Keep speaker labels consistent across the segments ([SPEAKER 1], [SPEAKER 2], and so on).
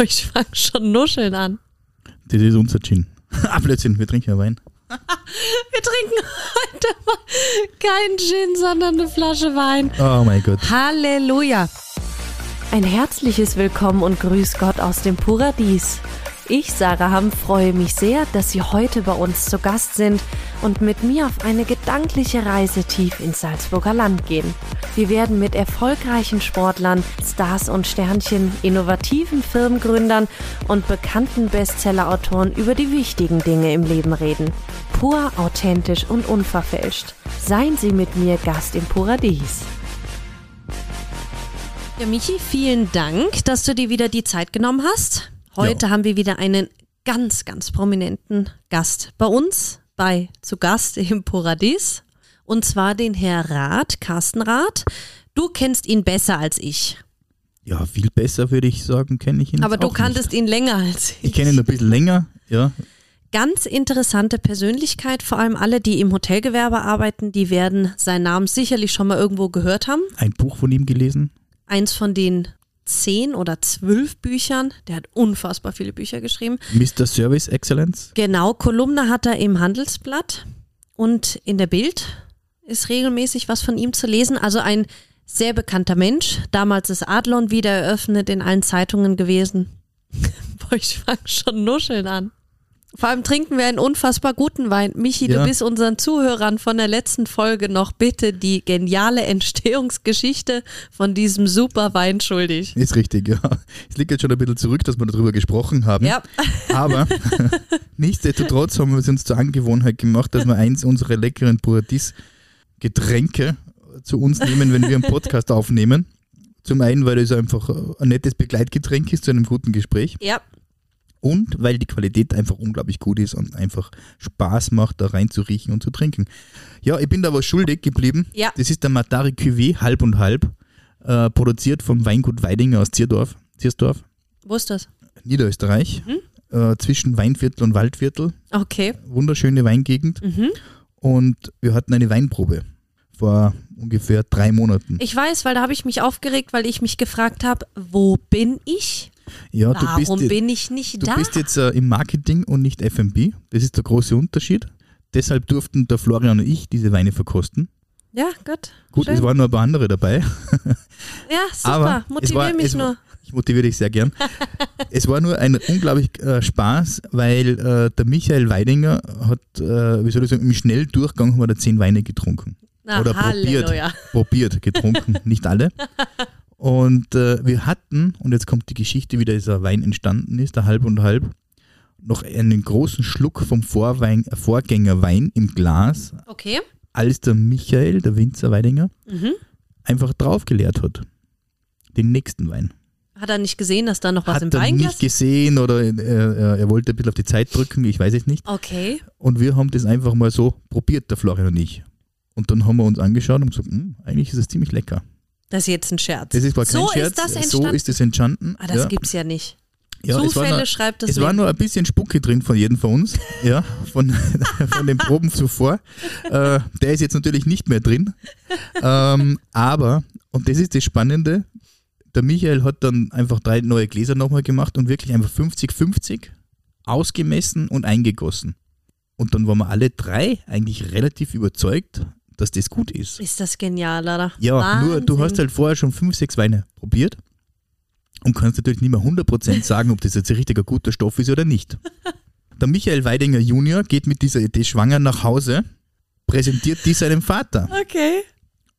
[SPEAKER 1] Ich fange schon nuscheln an.
[SPEAKER 2] Das ist unser Gin. ah, Blödsinn, wir trinken ja Wein.
[SPEAKER 1] Wir trinken heute mal keinen Gin, sondern eine Flasche Wein.
[SPEAKER 2] Oh mein Gott.
[SPEAKER 1] Halleluja. Ein herzliches Willkommen und Grüß Gott aus dem Paradies. Ich, Sarah Hamm, freue mich sehr, dass Sie heute bei uns zu Gast sind und mit mir auf eine gedankliche Reise tief ins Salzburger Land gehen. Wir werden mit erfolgreichen Sportlern, Stars und Sternchen, innovativen Firmengründern und bekannten Bestsellerautoren über die wichtigen Dinge im Leben reden. Pur, authentisch und unverfälscht. Seien Sie mit mir Gast im Paradies. Ja, Michi, vielen Dank, dass du dir wieder die Zeit genommen hast. Heute
[SPEAKER 2] Ja.
[SPEAKER 1] haben wir wieder einen ganz, ganz prominenten Gast bei uns, bei zu Gast im Paradies. Und zwar den Herr Rath, Carsten Rath. Du kennst ihn besser als ich.
[SPEAKER 2] Ja, viel besser würde ich sagen, kenne ich ihn.
[SPEAKER 1] Aber du kanntest ihn länger als ich.
[SPEAKER 2] Nicht. Ich kenne ihn ein bisschen länger, ja.
[SPEAKER 1] Ganz interessante Persönlichkeit, vor allem alle, die im Hotelgewerbe arbeiten, die werden seinen Namen sicherlich schon mal irgendwo gehört haben.
[SPEAKER 2] Ein Buch von ihm gelesen.
[SPEAKER 1] Eins von den zehn oder zwölf Büchern. Der hat unfassbar viele Bücher geschrieben.
[SPEAKER 2] Mr. Service Excellence.
[SPEAKER 1] Genau, Kolumne hat er im Handelsblatt und in der Bild ist regelmäßig was von ihm zu lesen. Also ein sehr bekannter Mensch. Damals ist Adlon wieder eröffnet, in allen Zeitungen gewesen. Boah, ich fange schon nuscheln an. Vor allem trinken wir einen unfassbar guten Wein. Michi, du
[SPEAKER 2] Ja.
[SPEAKER 1] bist unseren Zuhörern von der letzten Folge noch bitte die geniale Entstehungsgeschichte von diesem super Wein schuldig.
[SPEAKER 2] Ist richtig, ja. Es liegt jetzt schon ein bisschen zurück, dass wir darüber gesprochen haben.
[SPEAKER 1] Ja,
[SPEAKER 2] Aber nichtsdestotrotz haben wir es uns zur Angewohnheit gemacht, dass wir eins unserer leckeren Paradies-Getränke zu uns nehmen, wenn wir einen Podcast aufnehmen. Zum einen, weil es einfach ein nettes Begleitgetränk ist zu einem guten Gespräch
[SPEAKER 1] ja,
[SPEAKER 2] und weil die Qualität einfach unglaublich gut ist und einfach Spaß macht, da reinzuriechen und zu trinken. Ja, ich bin da was schuldig geblieben.
[SPEAKER 1] Ja.
[SPEAKER 2] Das ist der Matari Cuvée, halb und halb, äh, produziert vom Weingut Weidinger aus Zierdorf, Ziersdorf.
[SPEAKER 1] wo ist das?
[SPEAKER 2] Niederösterreich,
[SPEAKER 1] Mhm.
[SPEAKER 2] äh, zwischen Weinviertel und Waldviertel.
[SPEAKER 1] Okay.
[SPEAKER 2] Wunderschöne Weingegend.
[SPEAKER 1] Mhm.
[SPEAKER 2] Und wir hatten eine Weinprobe vor ungefähr drei Monaten.
[SPEAKER 1] Ich weiß, weil da habe ich mich aufgeregt, weil ich mich gefragt habe, wo bin ich?
[SPEAKER 2] Ja,
[SPEAKER 1] Warum
[SPEAKER 2] du bist,
[SPEAKER 1] bin ich nicht
[SPEAKER 2] du
[SPEAKER 1] da?
[SPEAKER 2] bist jetzt äh, im Marketing und nicht F&B. Das ist der große Unterschied. Deshalb durften der Florian und ich diese Weine verkosten.
[SPEAKER 1] ja, gut.
[SPEAKER 2] Gut,
[SPEAKER 1] Schön.
[SPEAKER 2] es waren nur ein paar andere dabei.
[SPEAKER 1] ja, super.
[SPEAKER 2] aber
[SPEAKER 1] Motivier
[SPEAKER 2] war-
[SPEAKER 1] mich
[SPEAKER 2] es war-
[SPEAKER 1] nur.
[SPEAKER 2] Ich motiviere dich sehr gern. es war nur ein unglaublich äh, Spaß, weil äh, der Michael Weidinger hat, äh, wie soll ich sagen, im Schnelldurchgang haben wir da zehn Weine getrunken.
[SPEAKER 1] Na,
[SPEAKER 2] oder probiert.
[SPEAKER 1] Halleluja.
[SPEAKER 2] probiert, getrunken, nicht alle. Und äh, wir hatten, und jetzt kommt die Geschichte, wie dieser Wein entstanden ist, der halb und halb, noch einen großen Schluck vom Vorwein, äh, Vorgängerwein im Glas,
[SPEAKER 1] Okay.
[SPEAKER 2] als der Michael, der Winzer Weidinger,
[SPEAKER 1] Mhm.
[SPEAKER 2] einfach draufgeleert hat. Den nächsten Wein.
[SPEAKER 1] Hat er nicht gesehen, dass da noch was
[SPEAKER 2] Hat
[SPEAKER 1] im
[SPEAKER 2] er
[SPEAKER 1] Weinglas
[SPEAKER 2] nicht gesehen oder äh, er, er wollte ein bisschen auf die Zeit drücken, ich weiß es nicht.
[SPEAKER 1] Okay.
[SPEAKER 2] Und wir haben das einfach mal so probiert, der Florian und ich. Und dann haben wir uns angeschaut und gesagt, "Hm, eigentlich ist es ziemlich lecker.
[SPEAKER 1] Das ist jetzt ein Scherz.
[SPEAKER 2] Das ist war kein
[SPEAKER 1] so
[SPEAKER 2] Scherz,
[SPEAKER 1] ist das
[SPEAKER 2] so
[SPEAKER 1] entstanden.
[SPEAKER 2] ist es entstanden.
[SPEAKER 1] ah, das
[SPEAKER 2] ja.
[SPEAKER 1] gibt's ja nicht.
[SPEAKER 2] Ja, es
[SPEAKER 1] Zufälle
[SPEAKER 2] nur,
[SPEAKER 1] schreibt das
[SPEAKER 2] es war nur ein bisschen Spucke drin von jedem von uns, ja, von, von den Proben zuvor. Äh, der ist jetzt natürlich nicht mehr drin. Ähm, aber, und das ist das Spannende, der Michael hat dann einfach drei neue Gläser nochmal gemacht und wirklich einfach 50-50 ausgemessen und eingegossen. Und dann waren wir alle drei eigentlich relativ überzeugt, dass das gut ist.
[SPEAKER 1] Ist das genial, oder?
[SPEAKER 2] Ja, nur du hast
[SPEAKER 1] Wahnsinn.
[SPEAKER 2] halt vorher schon fünf, sechs Weine probiert und kannst natürlich nicht mehr 100% sagen, ob das jetzt ein richtiger guter Stoff ist oder nicht. Der Michael Weidinger Junior geht mit dieser Idee schwanger nach Hause, präsentiert die seinem Vater.
[SPEAKER 1] Okay.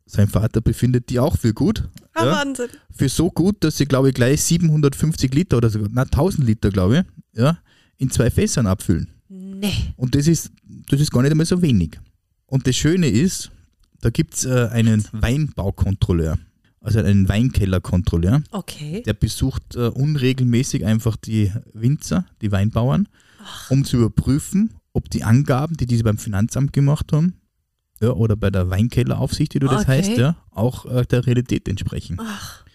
[SPEAKER 2] Sein Vater befindet die auch für gut.
[SPEAKER 1] Ah,
[SPEAKER 2] Ja,
[SPEAKER 1] Wahnsinn.
[SPEAKER 2] für so gut, dass sie, glaube ich, gleich 750 Liter oder sogar, na 1000 Liter, glaube ich, ja, in zwei Fässern abfüllen.
[SPEAKER 1] Nee.
[SPEAKER 2] Und das ist, das ist gar nicht einmal so wenig. Und das Schöne ist, da gibt es äh, einen Weinbaukontrolleur, also einen Weinkellerkontrolleur,
[SPEAKER 1] Okay.
[SPEAKER 2] der besucht äh, unregelmäßig einfach die Winzer, die Weinbauern, um zu überprüfen, ob die Angaben, die diese beim Finanzamt gemacht haben, ja, oder bei der Weinkelleraufsicht, wie du das
[SPEAKER 1] Okay.
[SPEAKER 2] heißt, ja, auch äh, der Realität entsprechen.
[SPEAKER 1] Ach,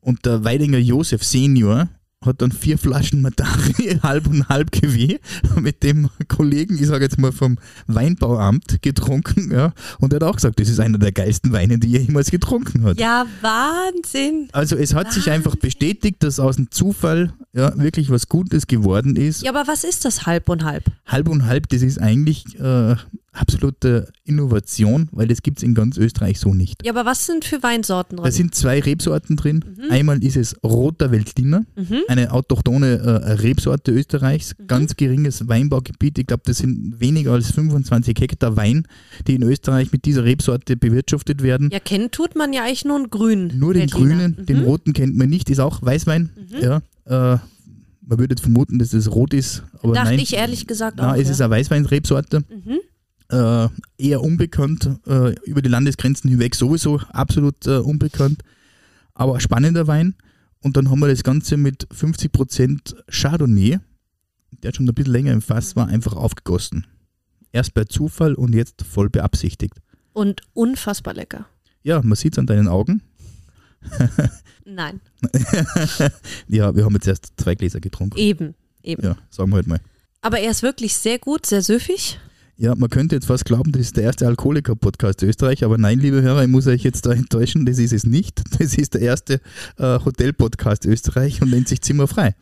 [SPEAKER 2] Und der Weidinger Josef Senior hat dann vier Flaschen Matari halb und halb GW mit dem Kollegen, ich sage jetzt mal vom Weinbauamt getrunken, ja. Und er hat auch gesagt, das ist einer der geilsten Weine, die er jemals getrunken hat.
[SPEAKER 1] ja, Wahnsinn.
[SPEAKER 2] Also es hat sich einfach bestätigt, dass aus dem Zufall ja, wirklich was Gutes geworden ist.
[SPEAKER 1] Ja, aber was ist das halb und halb?
[SPEAKER 2] Halb und halb, das ist eigentlich äh, absolute Innovation, weil das gibt es in ganz Österreich so nicht.
[SPEAKER 1] Ja, aber was sind für Weinsorten drin?
[SPEAKER 2] Da sind zwei Rebsorten drin.
[SPEAKER 1] Mhm.
[SPEAKER 2] Einmal ist es Roter Veltliner, eine autochthone äh, Rebsorte Österreichs,
[SPEAKER 1] Mhm.
[SPEAKER 2] ganz geringes Weinbaugebiet. Ich glaube, das sind weniger als 25 Hektar Wein, die in Österreich mit dieser Rebsorte bewirtschaftet werden.
[SPEAKER 1] ja, kennen tut man ja eigentlich nur einen grünen.
[SPEAKER 2] Nur den
[SPEAKER 1] Veltliner.
[SPEAKER 2] grünen,
[SPEAKER 1] Mhm.
[SPEAKER 2] den roten kennt man nicht, ist auch Weißwein. Ja, äh, man würde vermuten, dass es rot ist, aber
[SPEAKER 1] Dachte
[SPEAKER 2] nein.
[SPEAKER 1] ich ehrlich gesagt
[SPEAKER 2] Na,
[SPEAKER 1] auch.
[SPEAKER 2] es
[SPEAKER 1] ja.
[SPEAKER 2] ist eine Weißweinrebsorte.
[SPEAKER 1] Mhm.
[SPEAKER 2] Äh, eher unbekannt, äh, über die Landesgrenzen hinweg sowieso absolut äh, unbekannt. Aber spannender Wein. Und dann haben wir das Ganze mit 50% Chardonnay, der schon ein bisschen länger im Fass war, einfach aufgegossen. Erst bei Zufall und jetzt voll beabsichtigt.
[SPEAKER 1] Und unfassbar lecker.
[SPEAKER 2] Ja, man sieht es an deinen Augen.
[SPEAKER 1] Nein,
[SPEAKER 2] Ja, wir haben jetzt erst zwei Gläser getrunken.
[SPEAKER 1] eben, eben.
[SPEAKER 2] Ja, sagen wir halt mal.
[SPEAKER 1] Aber er ist wirklich sehr gut, sehr süffig.
[SPEAKER 2] Ja, man könnte jetzt fast glauben, das ist der erste Alkoholiker-Podcast Österreich, aber nein, liebe Hörer, ich muss euch jetzt da enttäuschen, das ist es nicht. Das ist der erste äh, Hotel-Podcast Österreich und nennt sich Zimmerfrei.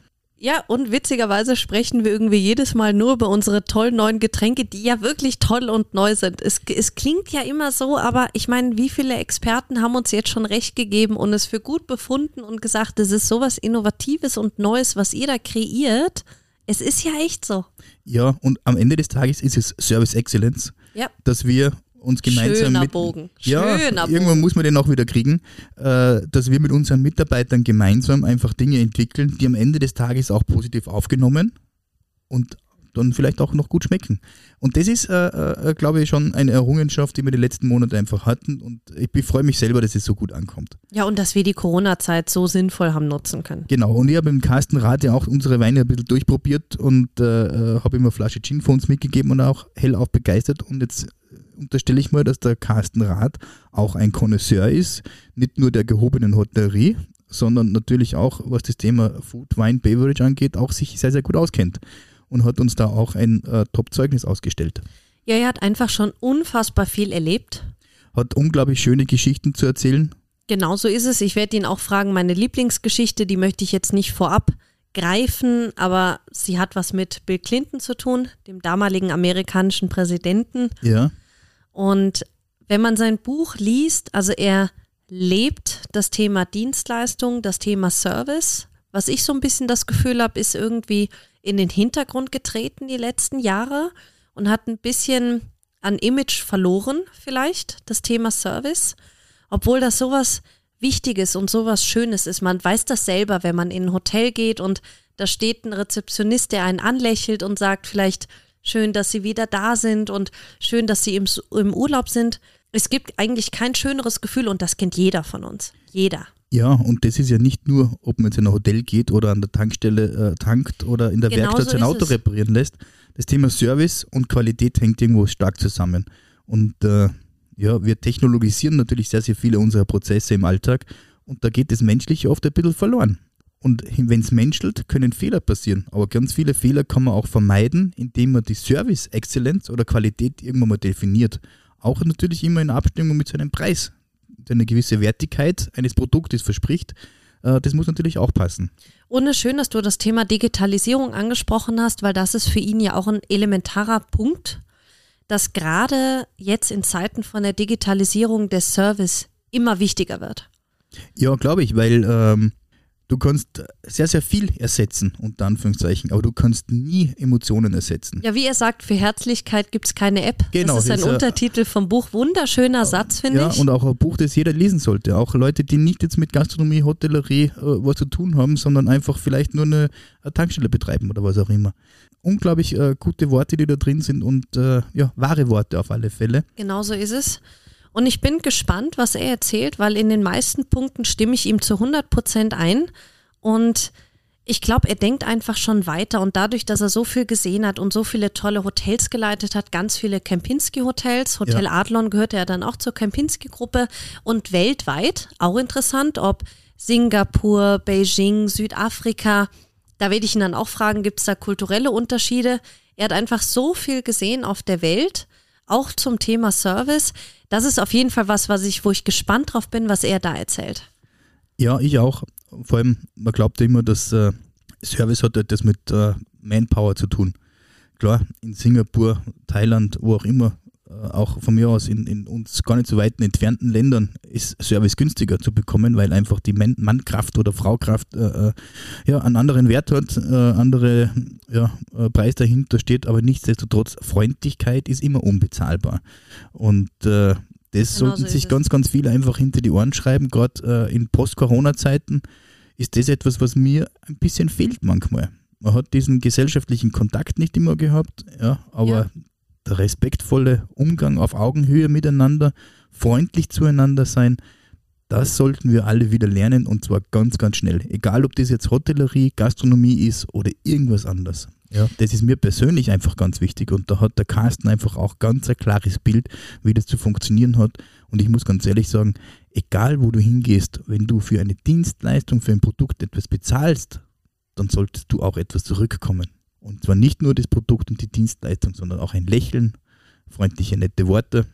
[SPEAKER 1] Ja, und witzigerweise sprechen wir irgendwie jedes Mal nur über unsere tollen neuen Getränke, die ja wirklich toll und neu sind. Es, es klingt ja immer so, aber ich meine, wie viele Experten haben uns jetzt schon recht gegeben und es für gut befunden und gesagt, das ist sowas Innovatives und Neues, was ihr da kreiert. Es ist ja echt so.
[SPEAKER 2] Ja, und am Ende des Tages ist es Service Excellence,
[SPEAKER 1] Ja.
[SPEAKER 2] dass wir uns gemeinsam
[SPEAKER 1] Schöner
[SPEAKER 2] mit,
[SPEAKER 1] Bogen.
[SPEAKER 2] Ja,
[SPEAKER 1] Schöner
[SPEAKER 2] irgendwann
[SPEAKER 1] Bogen.
[SPEAKER 2] muss man den auch wieder kriegen, äh, dass wir mit unseren Mitarbeitern gemeinsam einfach Dinge entwickeln, die am Ende des Tages auch positiv aufgenommen und dann vielleicht auch noch gut schmecken. Und das ist, äh, äh, glaube ich, schon eine Errungenschaft, die wir die letzten Monate einfach hatten. Und ich, freue mich selber, dass es so gut ankommt.
[SPEAKER 1] Ja, und dass wir die Corona-Zeit so sinnvoll haben nutzen können.
[SPEAKER 2] Genau. Und ich habe im Carsten Rath ja auch unsere Weine ein bisschen durchprobiert und äh, äh, habe ihm eine Flasche Gin für uns mitgegeben und auch hellauf begeistert. Und jetzt unterstelle ich mal, dass der Carsten Rath auch ein Connoisseur ist, nicht nur der gehobenen Hotellerie, sondern natürlich auch, was das Thema Food, Wine, Beverage angeht, auch sich sehr, sehr gut auskennt und hat uns da auch ein äh, Top-Zeugnis ausgestellt.
[SPEAKER 1] Ja, er hat einfach schon unfassbar viel erlebt.
[SPEAKER 2] Hat unglaublich schöne Geschichten zu erzählen.
[SPEAKER 1] Genau so ist es. Ich werde ihn auch fragen, meine Lieblingsgeschichte, die möchte ich jetzt nicht vorab greifen, aber sie hat was mit Bill Clinton zu tun, dem damaligen amerikanischen Präsidenten.
[SPEAKER 2] Ja,
[SPEAKER 1] Und wenn man sein Buch liest, also er lebt das Thema Dienstleistung, das Thema Service. Was ich so ein bisschen das Gefühl habe, ist irgendwie in den Hintergrund getreten die letzten Jahre und hat ein bisschen an Image verloren, vielleicht, das Thema Service. Obwohl das sowas Wichtiges und sowas Schönes ist. Man weiß das selber, wenn man in ein Hotel geht und da steht ein Rezeptionist, der einen anlächelt und sagt vielleicht, schön, dass Sie wieder da sind und schön, dass Sie im, im Urlaub sind. Es gibt eigentlich kein schöneres Gefühl und das kennt jeder von uns. Jeder.
[SPEAKER 2] Ja, und das ist ja nicht nur, ob man jetzt in ein Hotel geht oder an der Tankstelle äh, tankt oder in der
[SPEAKER 1] Genau
[SPEAKER 2] Werkstatt
[SPEAKER 1] so
[SPEAKER 2] sein Auto
[SPEAKER 1] es.
[SPEAKER 2] reparieren lässt. Das Thema Service und Qualität hängt irgendwo stark zusammen. Und äh, ja, wir technologisieren natürlich sehr, sehr viele unserer Prozesse im Alltag und da geht das Menschliche oft ein bisschen verloren. Und wenn es menschelt, können Fehler passieren. Aber ganz viele Fehler kann man auch vermeiden, indem man die Service-Exzellenz oder Qualität irgendwann mal definiert. Auch natürlich immer in Abstimmung mit seinem Preis. Der eine gewisse Wertigkeit eines Produktes verspricht. Äh, Das muss natürlich auch passen.
[SPEAKER 1] Und es ist schön, dass du das Thema Digitalisierung angesprochen hast, weil das ist für ihn ja auch ein elementarer Punkt, dass gerade jetzt in Zeiten von der Digitalisierung der Service immer wichtiger wird.
[SPEAKER 2] Ja, glaube ich, weil ähm, du kannst sehr, sehr viel ersetzen, unter Anführungszeichen, aber du kannst nie Emotionen ersetzen.
[SPEAKER 1] Ja, wie er sagt, für Herzlichkeit gibt es keine App.
[SPEAKER 2] Genau,
[SPEAKER 1] das ist ein Untertitel vom Buch. Wunderschöner Satz, finde
[SPEAKER 2] Ja,
[SPEAKER 1] ich.
[SPEAKER 2] und auch ein Buch, das jeder lesen sollte. Auch Leute, die nicht jetzt mit Gastronomie, Hotellerie äh, was zu tun haben, sondern einfach vielleicht nur eine, eine Tankstelle betreiben oder was auch immer. Unglaublich äh, gute Worte, die da drin sind und äh, ja, wahre Worte auf alle Fälle.
[SPEAKER 1] Genau so ist es. Und ich bin gespannt, was er erzählt, weil in den meisten Punkten stimme ich ihm zu 100 Prozent ein. Und ich glaube, er denkt einfach schon weiter. Und dadurch, dass er so viel gesehen hat und so viele tolle Hotels geleitet hat, ganz viele Kempinski-Hotels, Hotel
[SPEAKER 2] Ja.
[SPEAKER 1] Adlon gehört ja dann auch zur Kempinski-Gruppe und weltweit, auch interessant, ob Singapur, Beijing, Südafrika, da werde ich ihn dann auch fragen, gibt es da kulturelle Unterschiede? Er hat einfach so viel gesehen auf der Welt, auch zum Thema Service. Das ist auf jeden Fall was, was ich, wo ich gespannt drauf bin, was er da erzählt.
[SPEAKER 2] Ja, ich auch. Vor allem, man glaubt immer, dass äh, Service hat etwas mit äh, Manpower zu tun. Klar, in Singapur, Thailand, wo auch immer, auch von mir aus in, in, uns gar nicht so weit entfernten Ländern ist Service günstiger zu bekommen, weil einfach die Man Mannkraft oder Fraukraft äh, äh, ja, einen anderen Wert hat, äh, andere ja, äh, Preis dahinter steht, aber nichtsdestotrotz, Freundlichkeit ist immer unbezahlbar. Und äh, das genau sollten so sich ganz, ganz viele einfach hinter die Ohren schreiben, gerade in Post-Corona-Zeiten ist das etwas, was mir ein bisschen fehlt manchmal. Man hat diesen gesellschaftlichen Kontakt nicht immer gehabt, ja, aber ja. Der respektvolle Umgang auf Augenhöhe miteinander, freundlich zueinander sein, das sollten wir alle wieder lernen und zwar ganz, ganz schnell. Egal, ob das jetzt Hotellerie, Gastronomie ist oder irgendwas anderes. Ja, das ist mir persönlich einfach ganz wichtig und da hat der Carsten einfach auch ganz ein klares Bild, wie das zu funktionieren hat. Und ich muss ganz ehrlich sagen, egal wo du hingehst, wenn du für eine Dienstleistung, für ein Produkt etwas bezahlst, dann solltest du auch etwas zurückkommen. Und zwar nicht nur das Produkt und die Dienstleistung, sondern auch ein Lächeln, freundliche, nette Worte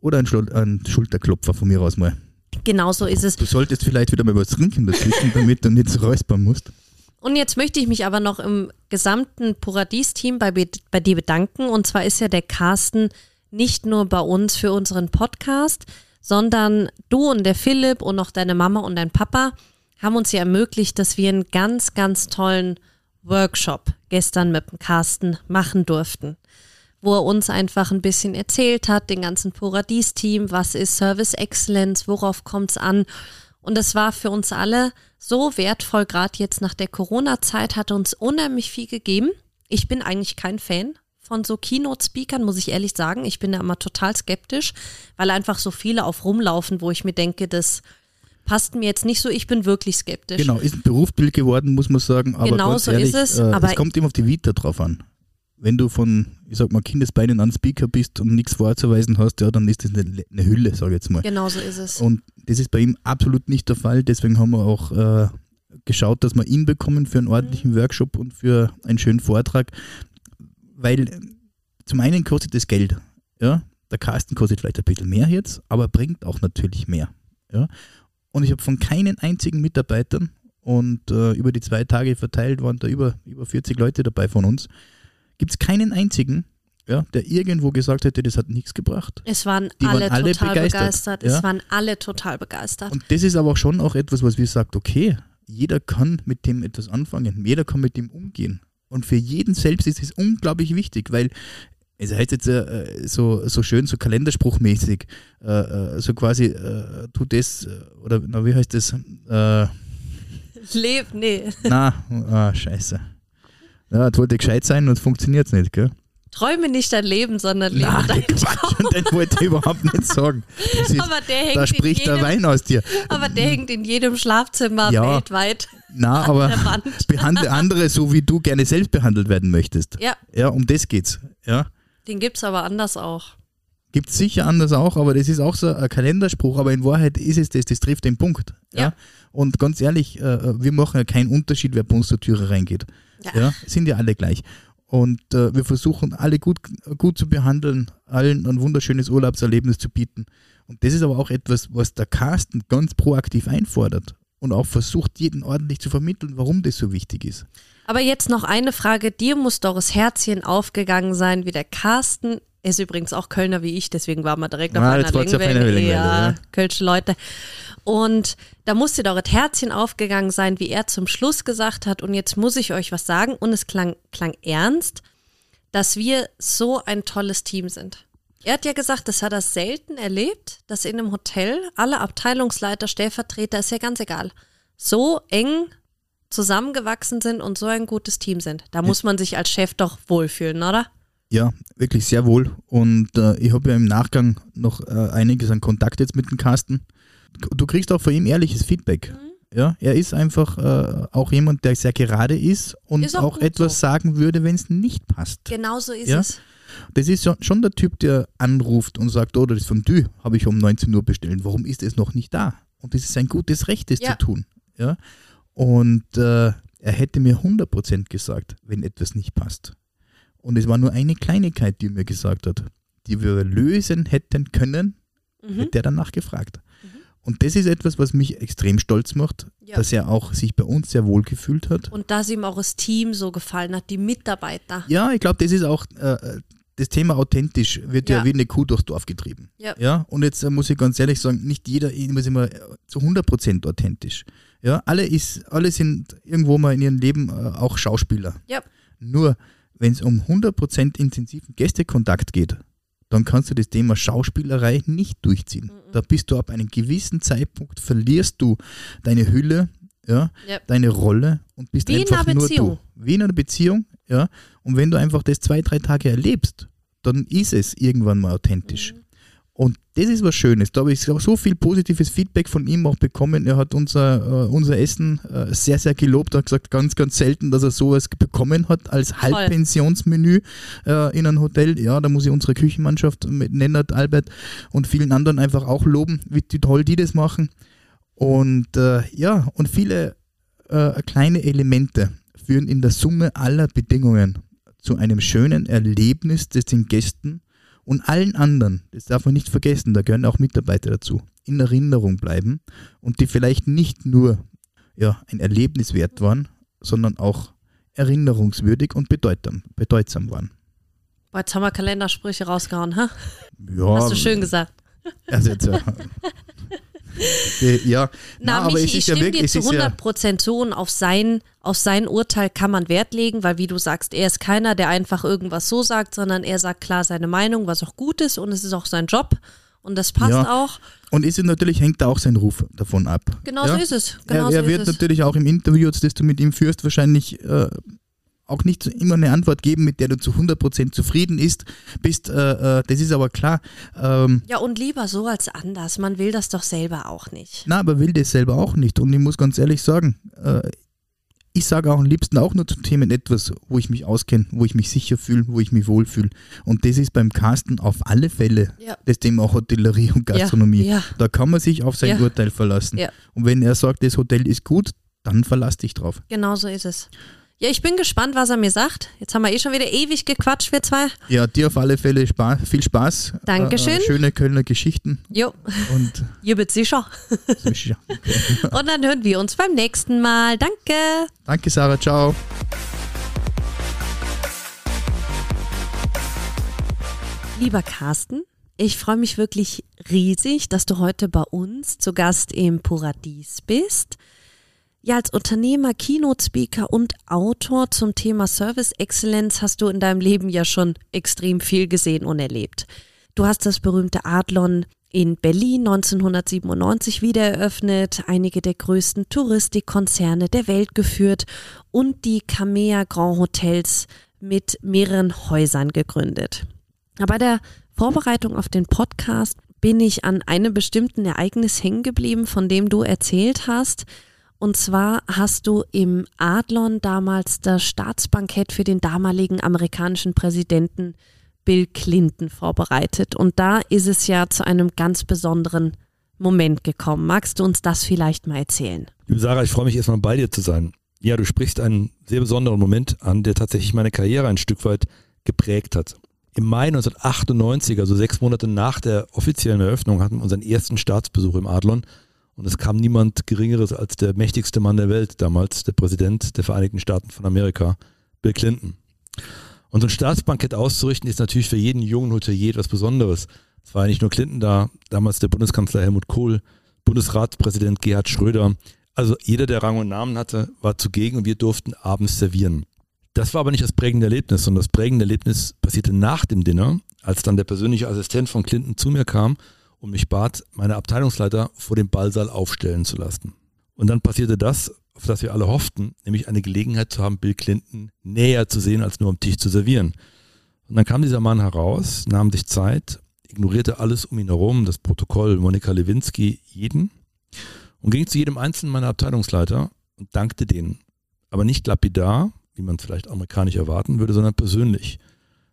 [SPEAKER 2] oder ein, ein Schulterklopfer von mir aus mal.
[SPEAKER 1] Genau so ist es.
[SPEAKER 2] Du solltest vielleicht wieder mal was trinken dazwischen, damit du nicht so räuspern musst.
[SPEAKER 1] Und jetzt möchte ich mich aber noch im gesamten Paradies-Team bei, bei dir bedanken. Und zwar ist ja der Carsten nicht nur bei uns für unseren Podcast, sondern du und der Philipp und auch deine Mama und dein Papa haben uns ja ermöglicht, dass wir einen ganz, ganz tollen Workshop gestern mit dem Carsten machen durften, wo er uns einfach ein bisschen erzählt hat, den ganzen Paradies-Team, was ist Service Excellence, worauf kommt es an. Und das war für uns alle so wertvoll, gerade jetzt nach der Corona-Zeit, hat uns unheimlich viel gegeben. Ich bin eigentlich kein Fan von so Keynote-Speakern, muss ich ehrlich sagen. Ich bin da immer total skeptisch, weil einfach so viele auf rumlaufen, wo ich mir denke, das passt mir jetzt nicht so. Ich bin wirklich skeptisch.
[SPEAKER 2] Genau, ist ein Berufsbild geworden, muss man sagen. Aber
[SPEAKER 1] genau so ehrlich, ist es. Äh, aber
[SPEAKER 2] es kommt immer auf die Vita drauf an. Wenn du von, ich sag mal, Kindesbeinen an Speaker bist und nichts vorzuweisen hast, ja, dann ist das eine, eine Hülle, sage ich jetzt mal.
[SPEAKER 1] Genau so ist es.
[SPEAKER 2] Und das ist bei ihm absolut nicht der Fall. Deswegen haben wir auch äh, geschaut, dass wir ihn bekommen für einen ordentlichen mhm. Workshop und für einen schönen Vortrag weil zum einen kostet es Geld. Ja? Der Carsten kostet vielleicht ein bisschen mehr jetzt, aber bringt auch natürlich mehr. Ja? Und ich habe von keinen einzigen Mitarbeitern und äh, über die zwei Tage verteilt waren da über, über 40 Leute dabei von uns, gibt es keinen einzigen, ja, der irgendwo gesagt hätte, das hat nichts gebracht.
[SPEAKER 1] Es waren, alle, waren alle, total begeistert. begeistert. Ja? Es waren alle total begeistert.
[SPEAKER 2] Und das ist aber auch schon auch etwas, was wir sagt, okay, jeder kann mit dem etwas anfangen, jeder kann mit dem umgehen. Und für jeden selbst ist es unglaublich wichtig, weil es heißt jetzt äh, so, so schön, so kalenderspruchmäßig, äh, äh so quasi, äh, tu das, äh, oder na, wie heißt das? Äh,
[SPEAKER 1] Leb, nee.
[SPEAKER 2] Na, ah, scheiße. Ja, jetzt wollte ich gescheit sein und es funktioniert nicht, gell?
[SPEAKER 1] Träume nicht dein Leben, sondern lebe Nein, dein
[SPEAKER 2] Quatsch, und den wollte ich überhaupt nicht sagen. Ist, aber der hängt da spricht jedem, der Wein aus dir.
[SPEAKER 1] Aber der hängt in jedem Schlafzimmer ja, weltweit.
[SPEAKER 2] Na, aber behandle andere so, wie du gerne selbst behandelt werden möchtest. Ja. Ja, um das geht's. Ja.
[SPEAKER 1] Den gibt's aber anders auch.
[SPEAKER 2] Gibt es sicher anders auch, aber das ist auch so ein Kalenderspruch, aber in Wahrheit ist es das, das trifft den Punkt. Ja. ja? Und ganz ehrlich, äh, wir machen ja keinen Unterschied, wer bei uns zur Türe reingeht. Ja. ja. Sind ja alle gleich. Und äh, wir versuchen alle gut, gut zu behandeln, allen ein wunderschönes Urlaubserlebnis zu bieten. Und das ist aber auch etwas, was der Carsten ganz proaktiv einfordert und auch versucht, jeden ordentlich zu vermitteln, warum das so wichtig ist.
[SPEAKER 1] Aber jetzt noch eine Frage. Dir muss doch das Herzchen aufgegangen sein, wie der Carsten er ist übrigens auch Kölner wie ich, deswegen war man direkt auf ah, einer Längenwelle. Ja, ja, Kölsche Leute. Und da musste doch das Herzchen aufgegangen sein, wie er zum Schluss gesagt hat. Und jetzt muss ich euch was sagen. Und es klang, klang ernst, dass wir so ein tolles Team sind. Er hat ja gesagt, das hat er selten erlebt, dass in einem Hotel alle Abteilungsleiter, Stellvertreter, ist ja ganz egal, so eng zusammengewachsen sind und so ein gutes Team sind. Da muss man sich als Chef doch wohlfühlen, oder?
[SPEAKER 2] Ja, wirklich sehr wohl. Und äh, ich habe ja im Nachgang noch äh, einiges an Kontakt jetzt mit dem Carsten. Du kriegst auch von ihm ehrliches Feedback. Mhm. Ja, er ist einfach äh, auch jemand, der sehr gerade ist und ist auch, auch etwas so. sagen würde, wenn es nicht passt.
[SPEAKER 1] Genau so ist ja? es.
[SPEAKER 2] Das ist schon der Typ, der anruft und sagt, oh, das Fondue habe ich um 19 Uhr bestellt. Warum ist es noch nicht da? Und das ist ein gutes Recht, das ja. zu tun. Ja? Und äh, er hätte mir 100% gesagt, wenn etwas nicht passt. Und es war nur eine Kleinigkeit, die er mir gesagt hat, die wir lösen hätten können, mhm. hätte er danach gefragt. Mhm. Und das ist etwas, was mich extrem stolz macht,
[SPEAKER 1] Ja.
[SPEAKER 2] dass er auch sich bei uns sehr wohl gefühlt hat.
[SPEAKER 1] Und dass ihm auch das Team so gefallen hat, die Mitarbeiter.
[SPEAKER 2] Ja, ich glaube, das ist auch äh, das Thema authentisch wird ja.
[SPEAKER 1] Ja.
[SPEAKER 2] wie eine Kuh durchs Dorf getrieben.
[SPEAKER 1] Ja.
[SPEAKER 2] ja? Und jetzt äh, muss ich ganz ehrlich sagen, nicht jeder ist immer äh, zu 100% authentisch. Ja, alle, ist, alle sind irgendwo mal in ihrem Leben äh, auch Schauspieler.
[SPEAKER 1] Ja.
[SPEAKER 2] Nur, wenn es um 100% intensiven Gästekontakt geht, dann kannst du das Thema Schauspielerei nicht durchziehen. Da bist du ab einem gewissen Zeitpunkt, verlierst du deine Hülle, ja,
[SPEAKER 1] Ja.
[SPEAKER 2] deine Rolle und bist
[SPEAKER 1] Wie in
[SPEAKER 2] einfach nur
[SPEAKER 1] Beziehung.
[SPEAKER 2] du. Wie in einer Beziehung, ja. Und wenn du einfach das zwei, drei Tage erlebst, dann ist es irgendwann mal authentisch.
[SPEAKER 1] Mhm.
[SPEAKER 2] Und das ist was Schönes. Da habe ich so viel positives Feedback von ihm auch bekommen. Er hat unser, äh, unser Essen äh, sehr, sehr gelobt. Er hat gesagt, ganz, ganz selten, dass er sowas bekommen hat als Halbpensionsmenü äh, in einem Hotel. Ja, da muss ich unsere Küchenmannschaft mit Nennert, Albert und vielen anderen einfach auch loben, wie die- toll die das machen. Und äh, ja, und viele äh, kleine Elemente führen in der Summe aller Bedingungen zu einem schönen Erlebnis, das den Gästen und allen anderen, das darf man nicht vergessen, da gehören auch Mitarbeiter dazu, in Erinnerung bleiben und die vielleicht nicht nur ja, ein Erlebnis wert waren, sondern auch erinnerungswürdig und bedeutsam, bedeutsam waren.
[SPEAKER 1] Boah, jetzt haben wir Kalendersprüche rausgehauen, ha?
[SPEAKER 2] Ja,
[SPEAKER 1] Hast du schön gesagt.
[SPEAKER 2] Also jetzt, ja. Die- ja,
[SPEAKER 1] Na,
[SPEAKER 2] aber
[SPEAKER 1] Michi, ich
[SPEAKER 2] ist ja
[SPEAKER 1] stimme
[SPEAKER 2] wirklich,
[SPEAKER 1] dir zu
[SPEAKER 2] ist ja,
[SPEAKER 1] 100% zu und auf sein, auf sein Urteil kann man Wert legen, weil wie du sagst, er ist keiner, der einfach irgendwas so sagt, sondern er sagt klar seine Meinung, was auch gut ist und es ist auch sein Job und das passt
[SPEAKER 2] Ja.
[SPEAKER 1] auch.
[SPEAKER 2] und ist natürlich hängt da auch sein Ruf davon ab.
[SPEAKER 1] Genau so ist es. Genau
[SPEAKER 2] er
[SPEAKER 1] so
[SPEAKER 2] er wird
[SPEAKER 1] ist es.
[SPEAKER 2] natürlich auch im Interview, das du mit ihm führst, wahrscheinlich äh, auch nicht immer eine Antwort geben, mit der du zu 100% zufrieden ist, bist. Äh, äh, das ist aber klar. Ähm,
[SPEAKER 1] Ja, und lieber so als anders. Man will das doch selber auch nicht.
[SPEAKER 2] na, aber will das selber auch nicht. Und ich muss ganz ehrlich sagen, äh, ich sage auch am liebsten auch nur zu Themen etwas, wo ich mich auskenne, wo ich mich sicher fühle, wo ich mich wohlfühle. Und das ist beim Carsten auf alle Fälle
[SPEAKER 1] Ja.
[SPEAKER 2] das Thema Hotellerie und Gastronomie.
[SPEAKER 1] Ja, ja.
[SPEAKER 2] Da kann man sich auf sein. Urteil verlassen. Und wenn er sagt, das Hotel ist gut, dann verlass dich drauf.
[SPEAKER 1] Genau so ist es. Ja, ich bin gespannt, was er mir sagt. Jetzt haben wir eh schon wieder ewig gequatscht, wir zwei.
[SPEAKER 2] Ja, dir auf alle Fälle Spaß, viel Spaß.
[SPEAKER 1] Dankeschön.
[SPEAKER 2] Äh, schöne Kölner Geschichten.
[SPEAKER 1] Jo,
[SPEAKER 2] Und
[SPEAKER 1] bist sicher.
[SPEAKER 2] ist ja.
[SPEAKER 1] Und dann hören wir uns beim nächsten Mal. Danke.
[SPEAKER 2] Danke, Sarah. Ciao.
[SPEAKER 1] Lieber Carsten, ich freue mich wirklich riesig, dass du heute bei uns zu Gast im Paradies bist. Ja, als Unternehmer, Keynote-Speaker und Autor zum Thema Service Excellence hast du in deinem Leben ja schon extrem viel gesehen und erlebt. Du hast das berühmte Adlon in Berlin 1997 wieder eröffnet, einige der größten Touristikkonzerne der Welt geführt und die Camea Grand Hotels mit mehreren Häusern gegründet. Bei der Vorbereitung auf den Podcast bin ich an einem bestimmten Ereignis hängen geblieben, von dem du erzählt hast. Und zwar hast du im Adlon damals das Staatsbankett für den damaligen amerikanischen Präsidenten Bill Clinton vorbereitet. Und da ist es ja zu einem ganz besonderen Moment gekommen. Magst du uns das vielleicht mal erzählen?
[SPEAKER 3] Liebe Sarah, ich freue mich erstmal bei dir zu sein. Ja, du sprichst einen sehr besonderen Moment an, der tatsächlich meine Karriere ein Stück weit geprägt hat. Im Mai 1998, also sechs Monate nach der offiziellen Eröffnung, hatten wir unseren ersten Staatsbesuch im Adlon. Und es kam niemand Geringeres als der mächtigste Mann der Welt damals, der Präsident der Vereinigten Staaten von Amerika, Bill Clinton. Und so ein Staatsbankett auszurichten ist natürlich für jeden jungen Hotelier etwas Besonderes. Es war ja nicht nur Clinton da, damals der Bundeskanzler Helmut Kohl, Bundesratspräsident Gerhard Schröder. Also jeder, der Rang und Namen hatte, war zugegen und wir durften abends servieren. Das war aber nicht das prägende Erlebnis, sondern das prägende Erlebnis passierte nach dem Dinner, als dann der persönliche Assistent von Clinton zu mir kam und mich bat, meine Abteilungsleiter vor dem Ballsaal aufstellen zu lassen. Und dann passierte das, auf das wir alle hofften, nämlich eine Gelegenheit zu haben, Bill Clinton näher zu sehen, als nur am Tisch zu servieren. Und dann kam dieser Mann heraus, nahm sich Zeit, ignorierte alles um ihn herum, das Protokoll, Monika Lewinsky, jeden, und ging zu jedem einzelnen meiner Abteilungsleiter und dankte denen. Aber nicht lapidar, wie man es vielleicht amerikanisch erwarten würde, sondern persönlich.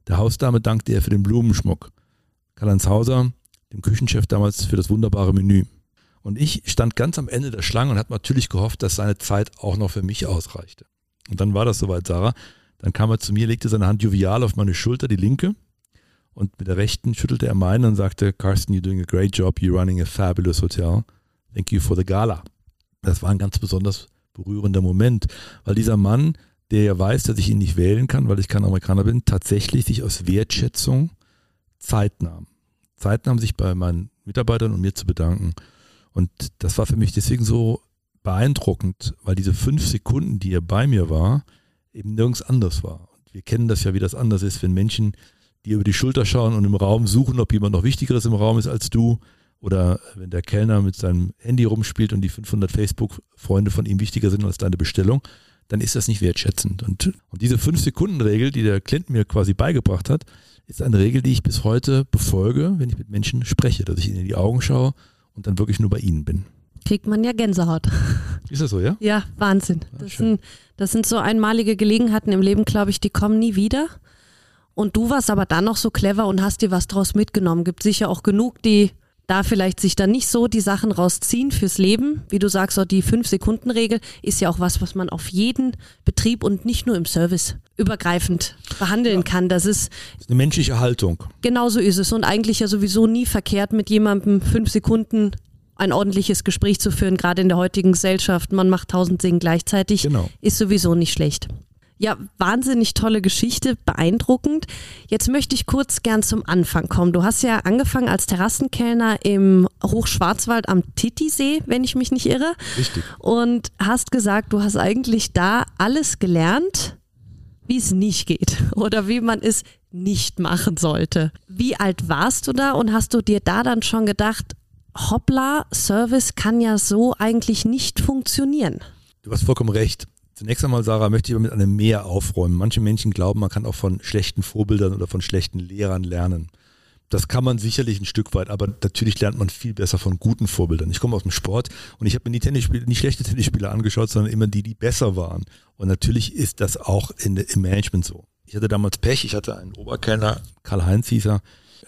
[SPEAKER 3] Der Hausdame dankte er für den Blumenschmuck. Karl-Heinz Hauser, dem Küchenchef damals, für das wunderbare Menü. Und ich stand ganz am Ende der Schlange und hatte natürlich gehofft, dass seine Zeit auch noch für mich ausreichte. Und dann war das soweit, Sarah. Dann kam er zu mir, legte seine Hand jovial auf meine Schulter, die linke, und mit der rechten schüttelte er meine und sagte, Carsten, you're doing a great job, you're running a fabulous hotel. Thank you for the gala. Das war ein ganz besonders berührender Moment, weil dieser Mann, der ja weiß, dass ich ihn nicht wählen kann, weil ich kein Amerikaner bin, tatsächlich sich aus Wertschätzung Zeit nahm. Zeit nahm, sich bei meinen Mitarbeitern und mir zu bedanken. Und das war für mich deswegen so beeindruckend, weil diese fünf Sekunden, die er bei mir war, eben nirgends anders war. Und wir kennen das ja, wie das anders ist, wenn Menschen die über die Schulter schauen und im Raum suchen, ob jemand noch Wichtigeres im Raum ist als du. Oder wenn der Kellner mit seinem Handy rumspielt und die 500 Facebook-Freunde von ihm wichtiger sind als deine Bestellung, dann ist das nicht wertschätzend. Und, und diese 5-Sekunden-Regel, die der Clint mir quasi beigebracht hat, ist eine Regel, die ich bis heute befolge, wenn ich mit Menschen spreche, dass ich ihnen in die Augen schaue und dann wirklich nur bei ihnen bin.
[SPEAKER 1] Kriegt man ja Gänsehaut.
[SPEAKER 3] Ist das so, ja?
[SPEAKER 1] Ja, Wahnsinn.
[SPEAKER 3] Ja,
[SPEAKER 1] Das
[SPEAKER 3] schön.
[SPEAKER 1] sind, das sind so einmalige Gelegenheiten im Leben, glaube ich, die kommen nie wieder. Und du warst aber dann noch so clever und hast dir was draus mitgenommen. Gibt sicher auch genug, die da vielleicht sich dann nicht so die Sachen rausziehen fürs Leben. Wie du sagst, auch die Fünf-Sekunden-Regel ist ja auch was, was man auf jeden Betrieb und nicht nur im Service übergreifend behandeln kann. Das ist
[SPEAKER 3] eine menschliche Haltung.
[SPEAKER 1] Genauso ist es und eigentlich ja sowieso nie verkehrt, mit jemandem fünf Sekunden ein ordentliches Gespräch zu führen, gerade in der heutigen Gesellschaft. Man macht tausend Dinge gleichzeitig,
[SPEAKER 3] Genau.
[SPEAKER 1] ist sowieso nicht schlecht. Ja, wahnsinnig tolle Geschichte, beeindruckend. Jetzt möchte ich kurz gern zum Anfang kommen. Du hast ja angefangen als Terrassenkellner im Hochschwarzwald am Titisee, wenn ich mich nicht irre,
[SPEAKER 3] Richtig.
[SPEAKER 1] und hast gesagt, du hast eigentlich da alles gelernt, wie es nicht geht oder wie man es nicht machen sollte. Wie alt warst du da und hast du dir da dann schon gedacht, hoppla, Service kann ja so eigentlich nicht funktionieren?
[SPEAKER 3] Du hast vollkommen recht. Zunächst einmal, Sarah, möchte ich aber mit einem Mehr aufräumen. Manche Menschen glauben, man kann auch von schlechten Vorbildern oder von schlechten Lehrern lernen. Das kann man sicherlich ein Stück weit, aber natürlich lernt man viel besser von guten Vorbildern. Ich komme aus dem Sport und ich habe mir die Tennisspieler, nicht schlechte Tennisspieler angeschaut, sondern immer die, die besser waren. Und natürlich ist das auch in, im Management so. Ich hatte damals Pech, ich hatte einen Oberkellner, Karl-Heinz hieß er.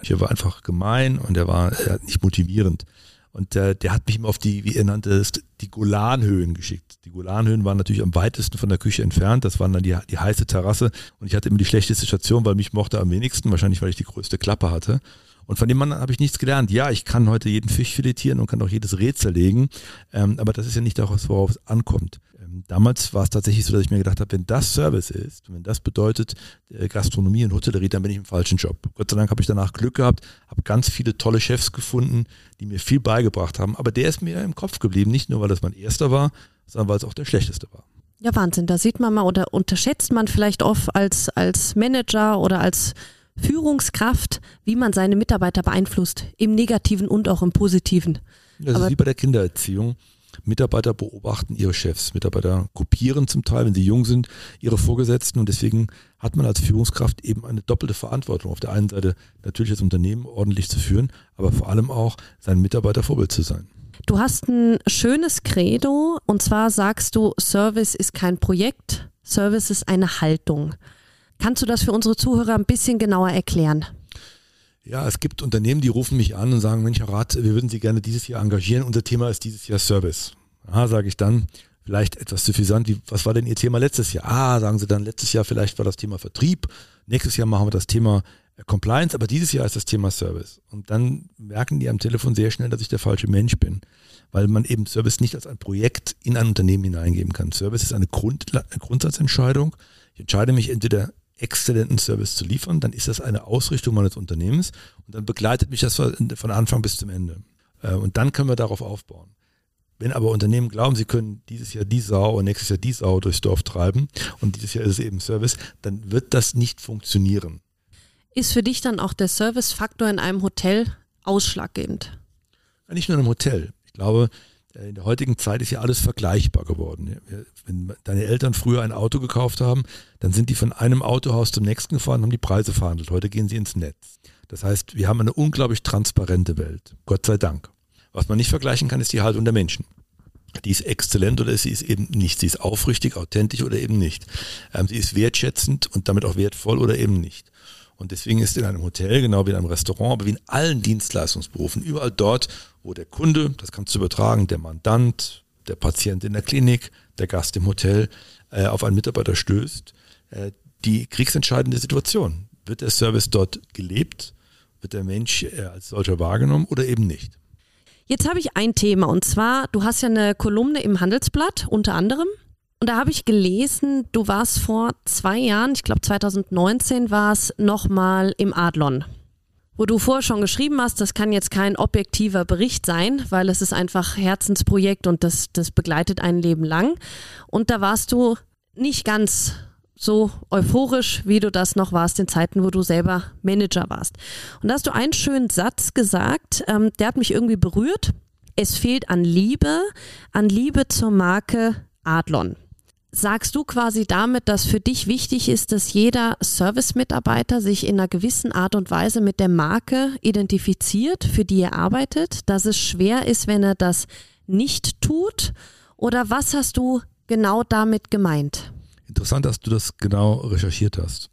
[SPEAKER 3] Der war einfach gemein und der war nicht motivierend. Und äh, der hat mich immer auf die, wie er nannte es, die Golanhöhen geschickt. Die Golanhöhen waren natürlich am weitesten von der Küche entfernt. Das waren dann die, die heiße Terrasse. Und ich hatte immer die schlechteste Station, weil mich mochte am wenigsten, wahrscheinlich weil ich die größte Klappe hatte. Und von dem Mann habe ich nichts gelernt. Ja, ich kann heute jeden Fisch filetieren und kann auch jedes Rätsel legen. Ähm, aber das ist ja nicht das, worauf es ankommt. Ähm, damals war es tatsächlich so, dass ich mir gedacht habe, wenn das Service ist, wenn das bedeutet äh, Gastronomie und Hotellerie, dann bin ich im falschen Job. Gott sei Dank habe ich danach Glück gehabt, habe ganz viele tolle Chefs gefunden, die mir viel beigebracht haben. Aber der ist mir im Kopf geblieben, nicht nur, weil das mein erster war, sondern weil es auch der schlechteste war.
[SPEAKER 1] Ja, Wahnsinn. Da sieht man mal oder unterschätzt man vielleicht oft als, als Manager oder als Führungskraft, wie man seine Mitarbeiter beeinflusst. Im Negativen und auch im Positiven.
[SPEAKER 3] Das
[SPEAKER 1] Aber-
[SPEAKER 3] ist wie bei der Kindererziehung. Mitarbeiter beobachten ihre Chefs. Mitarbeiter kopieren zum Teil, wenn sie jung sind, ihre Vorgesetzten. Und deswegen hat man als Führungskraft eben eine doppelte Verantwortung. Auf der einen Seite natürlich das Unternehmen ordentlich zu führen, aber vor allem auch seinen Mitarbeiter Vorbild zu sein.
[SPEAKER 1] Du hast ein schönes Credo und zwar sagst du, Service ist kein Projekt, Service ist eine Haltung. Kannst du das für unsere Zuhörer ein bisschen genauer erklären?
[SPEAKER 3] Ja, es gibt Unternehmen, die rufen mich an und sagen, Mensch, Herr Rat, wir würden Sie gerne dieses Jahr engagieren. Unser Thema ist dieses Jahr Service. Ja, sage ich dann, vielleicht etwas suffisant, wie, was war denn Ihr Thema letztes Jahr? Ah, sagen Sie dann, letztes Jahr vielleicht war das Thema Vertrieb, nächstes Jahr machen wir das Thema äh, Compliance, aber dieses Jahr ist das Thema Service. Und dann merken die am Telefon sehr schnell, dass ich der falsche Mensch bin, weil man eben Service nicht als ein Projekt in ein Unternehmen hineingeben kann. Service ist eine, Grund, eine Grundsatzentscheidung. Ich entscheide mich entweder exzellenten Service zu liefern, dann ist das eine Ausrichtung meines Unternehmens und dann begleitet mich das von Anfang bis zum Ende. Äh, Und dann können wir darauf aufbauen. Wenn aber Unternehmen glauben, sie können dieses Jahr die Sau und nächstes Jahr die Sau durchs Dorf treiben und dieses Jahr ist es eben Service, dann wird das nicht funktionieren.
[SPEAKER 1] Ist für dich dann auch der Service-Faktor in einem Hotel ausschlaggebend?
[SPEAKER 3] Nicht nur in einem Hotel. Ich glaube, in der heutigen Zeit ist ja alles vergleichbar geworden. Wenn deine Eltern früher ein Auto gekauft haben, dann sind die von einem Autohaus zum nächsten gefahren und haben die Preise verhandelt. Heute gehen sie ins Netz. Das heißt, wir haben eine unglaublich transparente Welt. Gott sei Dank. Was man nicht vergleichen kann, ist die Haltung der Menschen. Die ist exzellent oder sie ist eben nicht. Sie ist aufrichtig, authentisch oder eben nicht. Ähm, sie ist wertschätzend und damit auch wertvoll oder eben nicht. Und deswegen ist in einem Hotel, genau wie in einem Restaurant, aber wie in allen Dienstleistungsberufen, überall dort, wo der Kunde, das kannst du übertragen, der Mandant, der Patient in der Klinik, der Gast im Hotel, äh, auf einen Mitarbeiter stößt, äh, die kriegsentscheidende Situation. Wird der Service dort gelebt? Wird der Mensch äh, als solcher wahrgenommen oder eben nicht?
[SPEAKER 1] Jetzt habe ich ein Thema und zwar, du hast ja eine Kolumne im Handelsblatt unter anderem. Und da habe ich gelesen, du warst vor zwei Jahren, ich glaube 2019 war es, nochmal im Adlon. Wo du vorher schon geschrieben hast, das kann jetzt kein objektiver Bericht sein, weil es ist einfach Herzensprojekt und das, das begleitet ein Leben lang. Und da warst du nicht ganz so euphorisch, wie du das noch warst in Zeiten, wo du selber Manager warst. Und da hast du einen schönen Satz gesagt, ähm, der hat mich irgendwie berührt. Es fehlt an Liebe, an Liebe zur Marke Adlon. Sagst du quasi damit, dass für dich wichtig ist, dass jeder Service-Mitarbeiter sich in einer gewissen Art und Weise mit der Marke identifiziert, für die er arbeitet, dass es schwer ist, wenn er das nicht tut? Oder was hast du genau damit gemeint?
[SPEAKER 3] Interessant, dass du das genau recherchiert hast.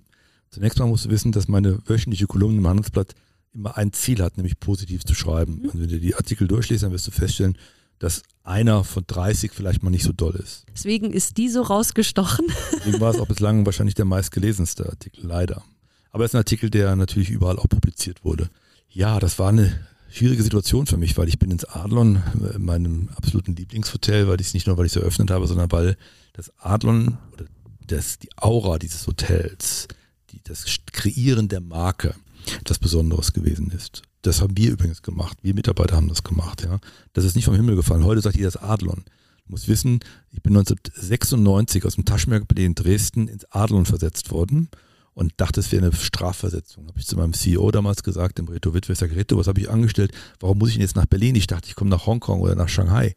[SPEAKER 3] Zunächst mal musst du wissen, dass meine wöchentliche Kolumne im Handelsblatt immer ein Ziel hat, nämlich positiv zu schreiben. Mhm. Also wenn du die Artikel durchliest, dann wirst du feststellen, dass einer von 30 vielleicht mal nicht so doll ist.
[SPEAKER 1] Deswegen ist die so rausgestochen.
[SPEAKER 3] Deswegen war es auch bislang wahrscheinlich der meistgelesenste Artikel, leider. Aber es ist ein Artikel, der natürlich überall auch publiziert wurde. Ja, das war eine schwierige Situation für mich, weil ich bin ins Adlon, äh, meinem absoluten Lieblingshotel, weil ich es nicht nur, weil ich es eröffnet habe, sondern weil das Adlon oder das, die Aura dieses Hotels, die, das Kreieren der Marke etwas Besonderes gewesen ist. Das haben wir übrigens gemacht. Wir Mitarbeiter haben das gemacht. Ja. Das ist nicht vom Himmel gefallen. Heute sagt jeder das Adlon. Du musst wissen, ich bin 1996 aus dem Taschenberg in Dresden ins Adlon versetzt worden und dachte, es wäre eine Strafversetzung. Habe ich zu meinem CEO damals gesagt, dem Reto Wittwe, ich sage, Reto, was habe ich angestellt? Warum muss ich denn jetzt nach Berlin? Ich dachte, ich komme nach Hongkong oder nach Shanghai.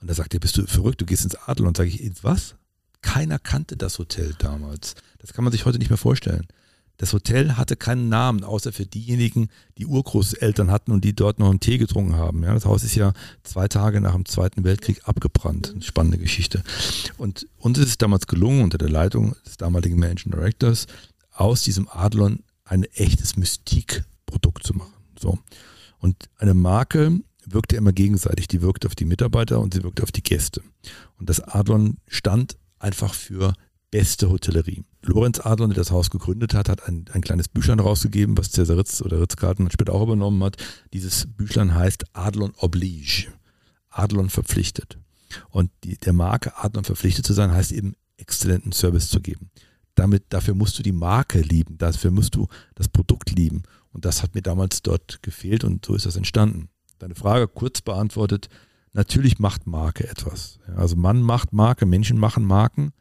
[SPEAKER 3] Und da sagt er, bist du verrückt, du gehst ins Adlon. Sage ich, ins was? Keiner kannte das Hotel damals. Das kann man sich heute nicht mehr vorstellen. Das Hotel hatte keinen Namen, außer für diejenigen, die Urgroßeltern hatten und die dort noch einen Tee getrunken haben. Ja, das Haus ist ja zwei Tage nach dem Zweiten Weltkrieg abgebrannt. Eine spannende Geschichte. Und uns ist es damals gelungen, unter der Leitung des damaligen Managing Directors, aus diesem Adlon ein echtes Mystikprodukt zu machen. So. Und eine Marke wirkte immer gegenseitig. Die wirkte auf die Mitarbeiter und sie wirkte auf die Gäste. Und das Adlon stand einfach für beste Hotellerie. Lorenz Adlon, der das Haus gegründet hat, hat ein, ein kleines Büchlein rausgegeben, was Cäsar Ritz oder Ritz-Carlton später auch übernommen hat. Dieses Büchlein heißt Adlon Oblige. Adlon verpflichtet. Und die, der Marke Adlon verpflichtet zu sein, heißt eben exzellenten Service zu geben. Damit, dafür musst du die Marke lieben, dafür musst du das Produkt lieben. Und das hat mir damals dort gefehlt und so ist das entstanden. Deine Frage kurz beantwortet, natürlich macht Marke etwas. Also man macht Marke, Menschen machen Marken.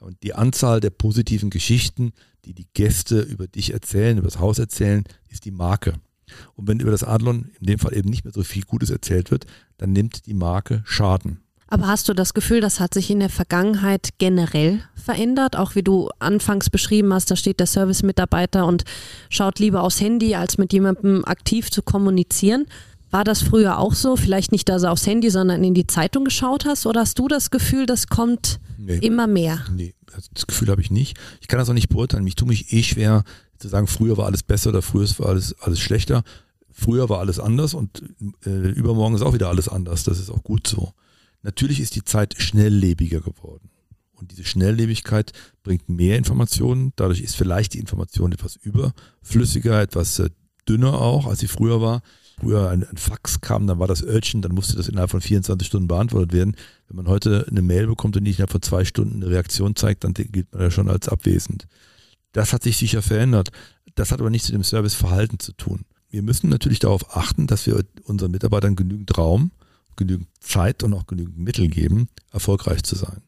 [SPEAKER 3] Und die Anzahl der positiven Geschichten, die die Gäste über dich erzählen, über das Haus erzählen, ist die Marke. Und wenn über das Adlon in dem Fall eben nicht mehr so viel Gutes erzählt wird, dann nimmt die Marke Schaden.
[SPEAKER 1] Aber hast du das Gefühl, das hat sich in der Vergangenheit generell verändert? Auch wie du anfangs beschrieben hast, da steht der Service-Mitarbeiter und schaut lieber aufs Handy, als mit jemandem aktiv zu kommunizieren. War das früher auch so? Vielleicht nicht, dass du aufs Handy, sondern in die Zeitung geschaut hast? Oder hast du das Gefühl, das kommt nee. immer mehr?
[SPEAKER 3] Nee, das Gefühl habe ich nicht. Ich kann das auch nicht beurteilen. Ich tue mich eh schwer zu sagen, früher war alles besser oder früher war alles, alles schlechter. Früher war alles anders und äh, übermorgen ist auch wieder alles anders. Das ist auch gut so. Natürlich ist die Zeit schnelllebiger geworden. Und diese Schnelllebigkeit bringt mehr Informationen. Dadurch ist vielleicht die Information etwas überflüssiger, etwas äh, dünner auch, als sie früher war früher ein, ein, Fax kam, dann war das Urgent, dann musste das innerhalb von 24 Stunden beantwortet werden. Wenn man heute eine Mail bekommt und nicht innerhalb von zwei Stunden eine Reaktion zeigt, dann gilt man ja schon als abwesend. Das hat sich sicher verändert. Das hat aber nichts mit dem Serviceverhalten zu tun. Wir müssen natürlich darauf achten, dass wir unseren Mitarbeitern genügend Raum, genügend Zeit und auch genügend Mittel geben, erfolgreich zu sein.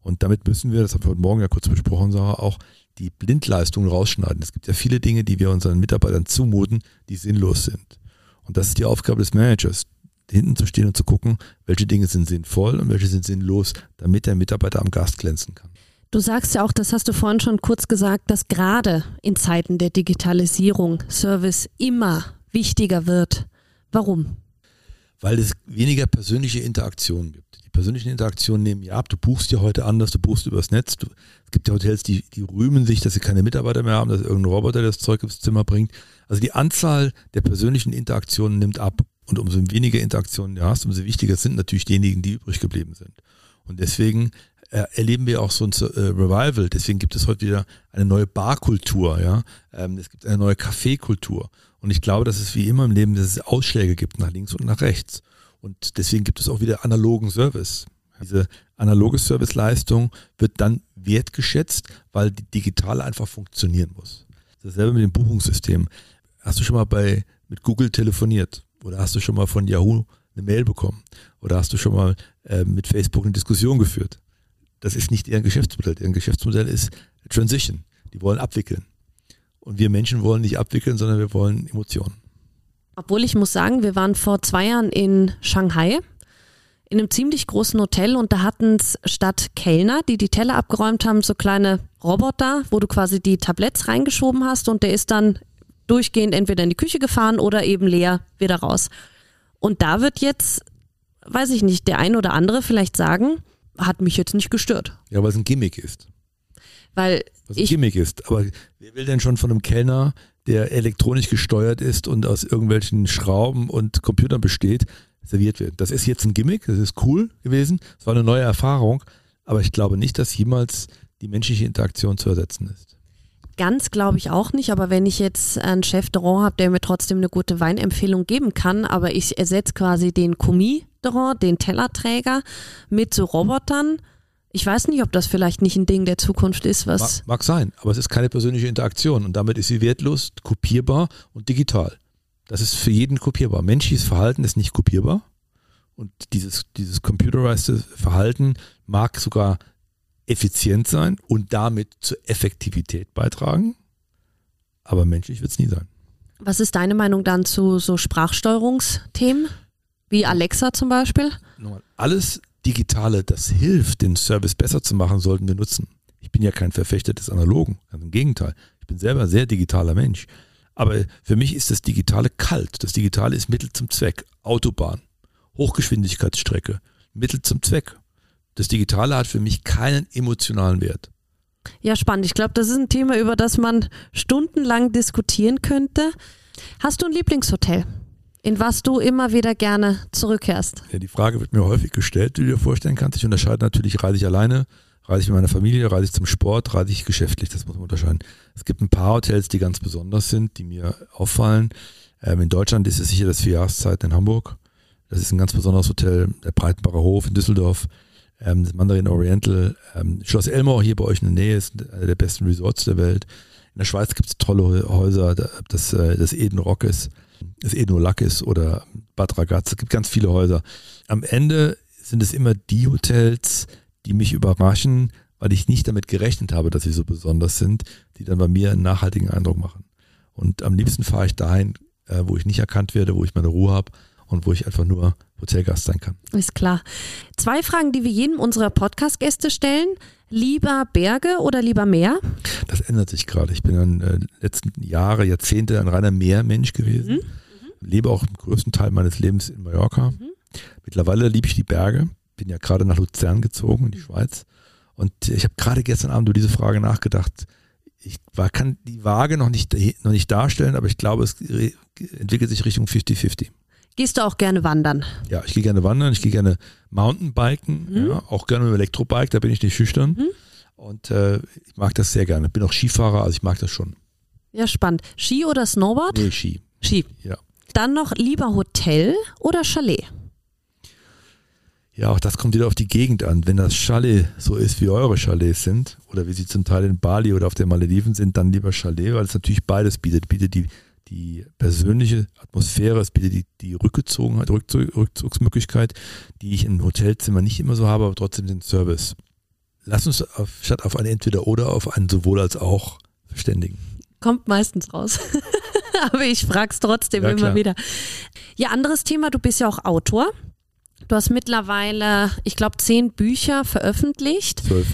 [SPEAKER 3] Und damit müssen wir, das haben wir heute Morgen ja kurz besprochen, Sarah, auch die Blindleistungen rausschneiden. Es gibt ja viele Dinge, die wir unseren Mitarbeitern zumuten, die sinnlos sind. Und das ist die Aufgabe des Managers, hinten zu stehen und zu gucken, welche Dinge sind sinnvoll und welche sind sinnlos, damit der Mitarbeiter am Gast glänzen kann.
[SPEAKER 1] Du sagst ja auch, das hast du vorhin schon kurz gesagt, dass gerade in Zeiten der Digitalisierung Service immer wichtiger wird. Warum?
[SPEAKER 3] Weil es weniger persönliche Interaktionen gibt. Persönlichen Interaktionen nehmen ja ab. Du buchst ja heute anders, du buchst übers Netz. Du, es gibt ja Hotels, die, die rühmen sich, dass sie keine Mitarbeiter mehr haben, dass irgendein Roboter das Zeug ins Zimmer bringt. Also die Anzahl der persönlichen Interaktionen nimmt ab. Und umso weniger Interaktionen du hast, umso wichtiger sind natürlich diejenigen, die übrig geblieben sind. Und deswegen äh, erleben wir auch so ein äh, Revival. Deswegen gibt es heute wieder eine neue Barkultur, ja. Ähm, es gibt eine neue Kaffeekultur. Und ich glaube, dass es wie immer im Leben, dass es Ausschläge gibt nach links und nach rechts. Und deswegen gibt es auch wieder analogen Service. Diese analoge Serviceleistung wird dann wertgeschätzt, weil die digitale einfach funktionieren muss. Dasselbe mit dem Buchungssystem. Hast du schon mal bei, mit Google telefoniert? Oder hast du schon mal von Yahoo eine Mail bekommen? Oder hast du schon mal äh, mit Facebook eine Diskussion geführt? Das ist nicht deren Geschäftsmodell. Deren Geschäftsmodell ist Transition. Die wollen abwickeln. Und wir Menschen wollen nicht abwickeln, sondern wir wollen Emotionen.
[SPEAKER 1] Obwohl ich muss sagen, wir waren vor zwei Jahren in Shanghai in einem ziemlich großen Hotel und da hatten es statt Kellner, die die Teller abgeräumt haben, so kleine Roboter, wo du quasi die Tabletts reingeschoben hast und der ist dann durchgehend entweder in die Küche gefahren oder eben leer wieder raus. Und da wird jetzt, weiß ich nicht, der ein oder andere vielleicht sagen, hat mich jetzt nicht gestört.
[SPEAKER 3] Ja, weil es ein Gimmick ist.
[SPEAKER 1] Weil
[SPEAKER 3] Was ein
[SPEAKER 1] ich,
[SPEAKER 3] Gimmick ist. Aber wer will denn schon von einem Kellner, der elektronisch gesteuert ist und aus irgendwelchen Schrauben und Computern besteht, serviert werden? Das ist jetzt ein Gimmick, das ist cool gewesen, es war eine neue Erfahrung, aber ich glaube nicht, dass jemals die menschliche Interaktion zu ersetzen ist.
[SPEAKER 1] Ganz glaube ich auch nicht, aber wenn ich jetzt einen Chef de Rang habe, der mir trotzdem eine gute Weinempfehlung geben kann, aber ich ersetze quasi den Commis de Rang, den Tellerträger mit so Robotern. Ich weiß nicht, ob das vielleicht nicht ein Ding der Zukunft ist, was.
[SPEAKER 3] Mag, mag sein, aber es ist keine persönliche Interaktion und damit ist sie wertlos, kopierbar und digital. Das ist für jeden kopierbar. Menschliches Verhalten ist nicht kopierbar und dieses, dieses computerized Verhalten mag sogar effizient sein und damit zur Effektivität beitragen, aber menschlich wird es nie sein.
[SPEAKER 1] Was ist deine Meinung dann zu so Sprachsteuerungsthemen? Wie Alexa zum Beispiel?
[SPEAKER 3] Alles Digitale, das hilft, den Service besser zu machen, sollten wir nutzen. Ich bin ja kein Verfechter des Analogen, ganz im Gegenteil. Ich bin selber ein sehr digitaler Mensch. Aber für mich ist das Digitale kalt. Das Digitale ist Mittel zum Zweck. Autobahn, Hochgeschwindigkeitsstrecke, Mittel zum Zweck. Das Digitale hat für mich keinen emotionalen Wert.
[SPEAKER 1] Ja, spannend. Ich glaube, das ist ein Thema, über das man stundenlang diskutieren könnte. Hast du ein Lieblingshotel, in was du immer wieder gerne zurückkehrst?
[SPEAKER 3] Ja, die Frage wird mir häufig gestellt, die du dir vorstellen kannst. Ich unterscheide natürlich, reise ich alleine, reise ich mit meiner Familie, reise ich zum Sport, reise ich geschäftlich, das muss man unterscheiden. Es gibt ein paar Hotels, die ganz besonders sind, die mir auffallen. Ähm, in Deutschland ist es sicher das Vierjahreszeit in Hamburg. Das ist ein ganz besonderes Hotel, der Breitenbacher Hof in Düsseldorf, ähm, das Mandarin Oriental, ähm, Schloss Elmore hier bei euch in der Nähe ist einer der besten Resorts der Welt. In der Schweiz gibt es tolle Häuser, das, äh, das Eden Rockes, das Eden Olakis oder Bad Ragaz. Es gibt ganz viele Häuser. Am Ende sind es immer die Hotels, die mich überraschen, weil ich nicht damit gerechnet habe, dass sie so besonders sind, die dann bei mir einen nachhaltigen Eindruck machen. Und am liebsten fahre ich dahin, äh, wo ich nicht erkannt werde, wo ich meine Ruhe habe und wo ich einfach nur Hotelgast sein kann.
[SPEAKER 1] Ist klar. Zwei Fragen, die wir jedem unserer Podcast-Gäste stellen. Lieber Berge oder lieber Meer?
[SPEAKER 3] Das ändert sich gerade. Ich bin in den äh, letzten Jahre, Jahrzehnte ein reiner Meermensch gewesen. Mhm. Lebe auch im größten Teil meines Lebens in Mallorca. Mhm. Mittlerweile liebe ich die Berge. Bin ja gerade nach Luzern gezogen in die Schweiz. Und ich habe gerade gestern Abend über diese Frage nachgedacht. Ich war, kann die Waage noch nicht, noch nicht darstellen, aber ich glaube, es entwickelt sich Richtung 50-50.
[SPEAKER 1] Gehst du auch gerne wandern?
[SPEAKER 3] Ja, ich gehe gerne wandern, ich gehe gerne Mountainbiken, mhm. ja, auch gerne mit dem Elektrobike, da bin ich nicht schüchtern. Mhm. Und äh, ich mag das sehr gerne. Bin auch Skifahrer, also ich mag das schon.
[SPEAKER 1] Ja, spannend. Ski oder Snowboard?
[SPEAKER 3] Nee, Ski.
[SPEAKER 1] Ski.
[SPEAKER 3] Ja.
[SPEAKER 1] Dann noch lieber Hotel oder Chalet?
[SPEAKER 3] Ja, auch das kommt wieder auf die Gegend an. Wenn das Chalet so ist, wie eure Chalets sind, oder wie sie zum Teil in Bali oder auf den Malediven sind, dann lieber Chalet, weil es natürlich beides bietet. Bietet die, die persönliche Atmosphäre, es bietet die, die Rückgezogenheit, Rückzug, Rückzugsmöglichkeit, die ich im Hotelzimmer nicht immer so habe, aber trotzdem den Service. Lass uns auf, statt auf ein Entweder oder auf ein sowohl als auch verständigen.
[SPEAKER 1] Kommt meistens raus. aber ich frage es trotzdem ja, immer klar. wieder. Ja, anderes Thema, du bist ja auch Autor. Du hast mittlerweile, ich glaube, zehn Bücher veröffentlicht.
[SPEAKER 3] Zwölf.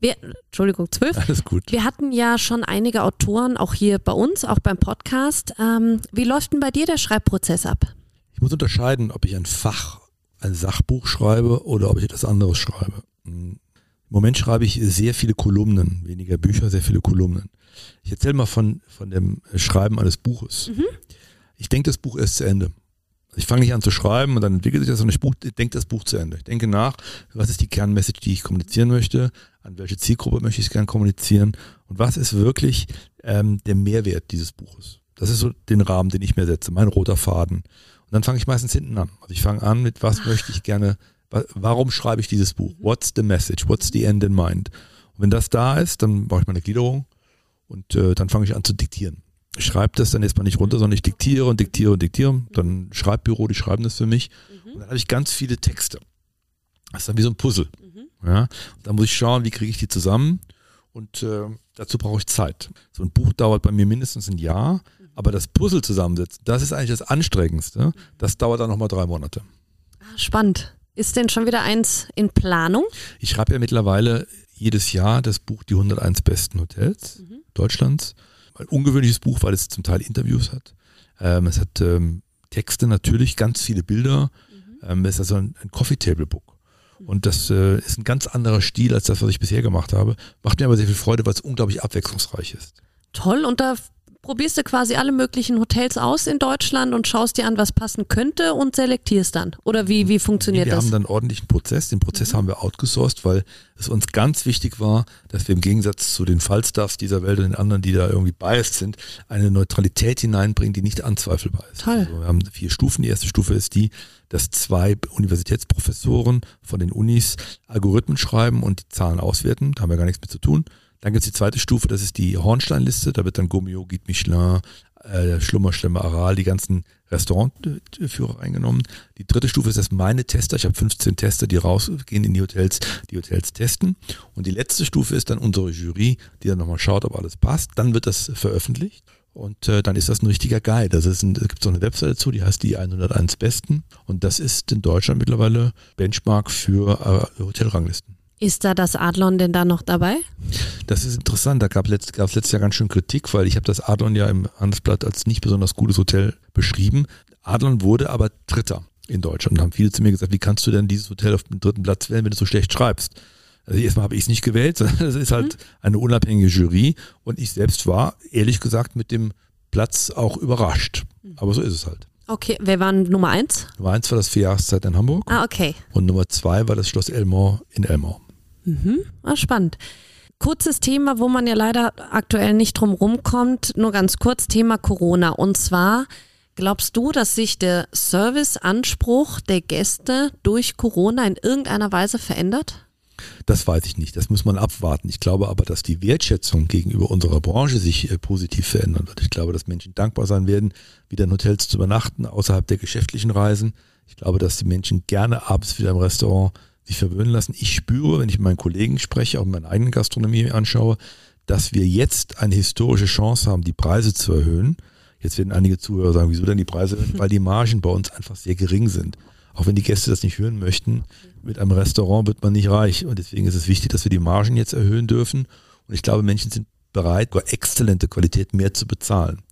[SPEAKER 1] Wir, Entschuldigung, zwölf.
[SPEAKER 3] Alles gut.
[SPEAKER 1] Wir hatten ja schon einige Autoren, auch hier bei uns, auch beim Podcast. Ähm, wie läuft denn bei dir der Schreibprozess ab?
[SPEAKER 3] Ich muss unterscheiden, ob ich ein Fach, ein Sachbuch schreibe oder ob ich etwas anderes schreibe. Im Moment schreibe ich sehr viele Kolumnen, weniger Bücher, sehr viele Kolumnen. Ich erzähle mal von, von dem Schreiben eines Buches. Mhm. Ich denke das Buch erst zu Ende. Ich fange nicht an zu schreiben und dann entwickelt sich das und ich, denke das Buch zu Ende. Ich denke nach, was ist die Kernmessage, die ich kommunizieren möchte, an welche Zielgruppe möchte ich es gerne kommunizieren und was ist wirklich ähm, der Mehrwert dieses Buches. Das ist so den Rahmen, den ich mir setze, mein roter Faden. Und dann fange ich meistens hinten an. Also ich fange an mit, was möchte ich gerne, warum schreibe ich dieses Buch? What's the message? What's the end in mind? Und wenn das da ist, dann mache ich meine Gliederung und äh, dann fange ich an zu diktieren. Ich schreibe das dann erstmal nicht runter, sondern ich diktiere und diktiere und diktiere. Dann Schreibbüro, die schreiben das für mich. Mhm. Und dann habe ich ganz viele Texte. Das ist dann wie so ein Puzzle. Mhm. Ja? Dann muss ich schauen, wie kriege ich die zusammen. Und äh, dazu brauche ich Zeit. So ein Buch dauert bei mir mindestens ein Jahr, mhm. aber das Puzzle zusammensetzen, das ist eigentlich das Anstrengendste. Das dauert dann nochmal drei Monate.
[SPEAKER 1] Ah, spannend. Ist denn schon wieder eins in Planung?
[SPEAKER 3] Ich schreibe ja mittlerweile jedes Jahr das Buch Die 101 besten Hotels mhm. Deutschlands. Ein ungewöhnliches Buch, weil es zum Teil Interviews hat. Ähm, es hat ähm, Texte natürlich, ganz viele Bilder. Mhm. Ähm, es ist also ein, ein Coffee Table Book. Und das äh, ist ein ganz anderer Stil als das, was ich bisher gemacht habe. Macht mir aber sehr viel Freude, weil es unglaublich abwechslungsreich ist.
[SPEAKER 1] Toll. Und da probierst du quasi alle möglichen Hotels aus in Deutschland und schaust dir an, was passen könnte und selektierst dann. Oder wie, wie funktioniert
[SPEAKER 3] wir
[SPEAKER 1] das?
[SPEAKER 3] Wir haben dann einen ordentlichen Prozess. Den Prozess mhm. haben wir outgesourced, weil es uns ganz wichtig war, dass wir im Gegensatz zu den Fallstaffs dieser Welt und den anderen, die da irgendwie biased sind, eine Neutralität hineinbringen, die nicht anzweifelbar ist.
[SPEAKER 1] Toll.
[SPEAKER 3] Also wir haben vier Stufen. Die erste Stufe ist die, dass zwei Universitätsprofessoren von den Unis Algorithmen schreiben und die Zahlen auswerten. Da haben wir gar nichts mit zu tun. Dann gibt es die zweite Stufe, das ist die Hornsteinliste. Da wird dann Gomio, Guide Michelin, äh, Schlummerstämme, Aral, die ganzen Restaurantführer eingenommen. Die dritte Stufe ist das meine Tester. Ich habe 15 Tester, die rausgehen in die Hotels, die Hotels testen. Und die letzte Stufe ist dann unsere Jury, die dann nochmal schaut, ob alles passt. Dann wird das veröffentlicht. Und äh, dann ist das ein richtiger Guide. Ein, es gibt so eine Webseite dazu, die heißt die 101 Besten. Und das ist in Deutschland mittlerweile Benchmark für äh, Hotelranglisten.
[SPEAKER 1] Ist da das Adlon denn da noch dabei?
[SPEAKER 3] Das ist interessant. Da gab es letzt, letztes Jahr ganz schön Kritik, weil ich habe das Adlon ja im Handelsblatt als nicht besonders gutes Hotel beschrieben. Adlon wurde aber Dritter in Deutschland. Und haben viele zu mir gesagt, wie kannst du denn dieses Hotel auf dem dritten Platz wählen, wenn du so schlecht schreibst? Also erstmal habe ich es nicht gewählt, sondern es ist halt mhm. eine unabhängige Jury. Und ich selbst war, ehrlich gesagt, mit dem Platz auch überrascht. Mhm. Aber so ist es halt.
[SPEAKER 1] Okay, wer war Nummer eins?
[SPEAKER 3] Nummer eins war das Vierjahreszeit in Hamburg.
[SPEAKER 1] Ah, okay.
[SPEAKER 3] Und Nummer zwei war das Schloss Elmore in Elmore.
[SPEAKER 1] Mhm. Ah, spannend. Kurzes Thema, wo man ja leider aktuell nicht drum rumkommt, nur ganz kurz Thema Corona. Und zwar, glaubst du, dass sich der Serviceanspruch der Gäste durch Corona in irgendeiner Weise verändert?
[SPEAKER 3] Das weiß ich nicht. Das muss man abwarten. Ich glaube aber, dass die Wertschätzung gegenüber unserer Branche sich äh, positiv verändern wird. Ich glaube, dass Menschen dankbar sein werden, wieder in Hotels zu übernachten, außerhalb der geschäftlichen Reisen. Ich glaube, dass die Menschen gerne abends wieder im Restaurant sich verwöhnen lassen. Ich spüre, wenn ich mit meinen Kollegen spreche, auch meine eigene Gastronomie anschaue, dass wir jetzt eine historische Chance haben, die Preise zu erhöhen. Jetzt werden einige Zuhörer sagen, wieso denn die Preise? Weil die Margen bei uns einfach sehr gering sind. Auch wenn die Gäste das nicht hören möchten, mit einem Restaurant wird man nicht reich. Und deswegen ist es wichtig, dass wir die Margen jetzt erhöhen dürfen. Und ich glaube, Menschen sind bereit, über exzellente Qualität mehr zu bezahlen.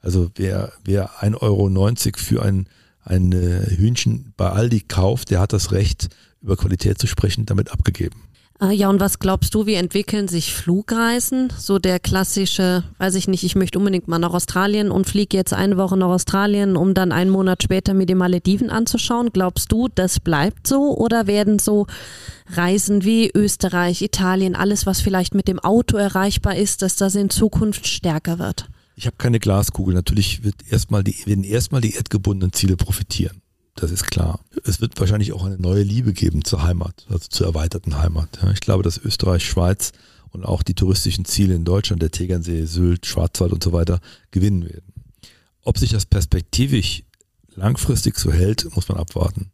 [SPEAKER 3] Also wer, wer 1,90 Euro für ein, ein äh, Hühnchen bei Aldi kauft, der hat das Recht, über Qualität zu sprechen, damit abgegeben.
[SPEAKER 1] Ah, ja, und was glaubst du, wie entwickeln sich Flugreisen? So der klassische, weiß ich nicht, ich möchte unbedingt mal nach Australien und fliege jetzt eine Woche nach Australien, um dann einen Monat später mir die Malediven anzuschauen. Glaubst du, das bleibt so oder werden so Reisen wie Österreich, Italien, alles, was vielleicht mit dem Auto erreichbar ist, dass das in Zukunft stärker wird?
[SPEAKER 3] Ich habe keine Glaskugel. Natürlich wird erstmal die, werden erstmal die erdgebundenen Ziele profitieren. Das ist klar. Es wird wahrscheinlich auch eine neue Liebe geben zur Heimat, also zur erweiterten Heimat. Ich glaube, dass Österreich, Schweiz und auch die touristischen Ziele in Deutschland, der Tegernsee, Sylt, Schwarzwald und so weiter, gewinnen werden. Ob sich das perspektivisch langfristig so hält, muss man abwarten.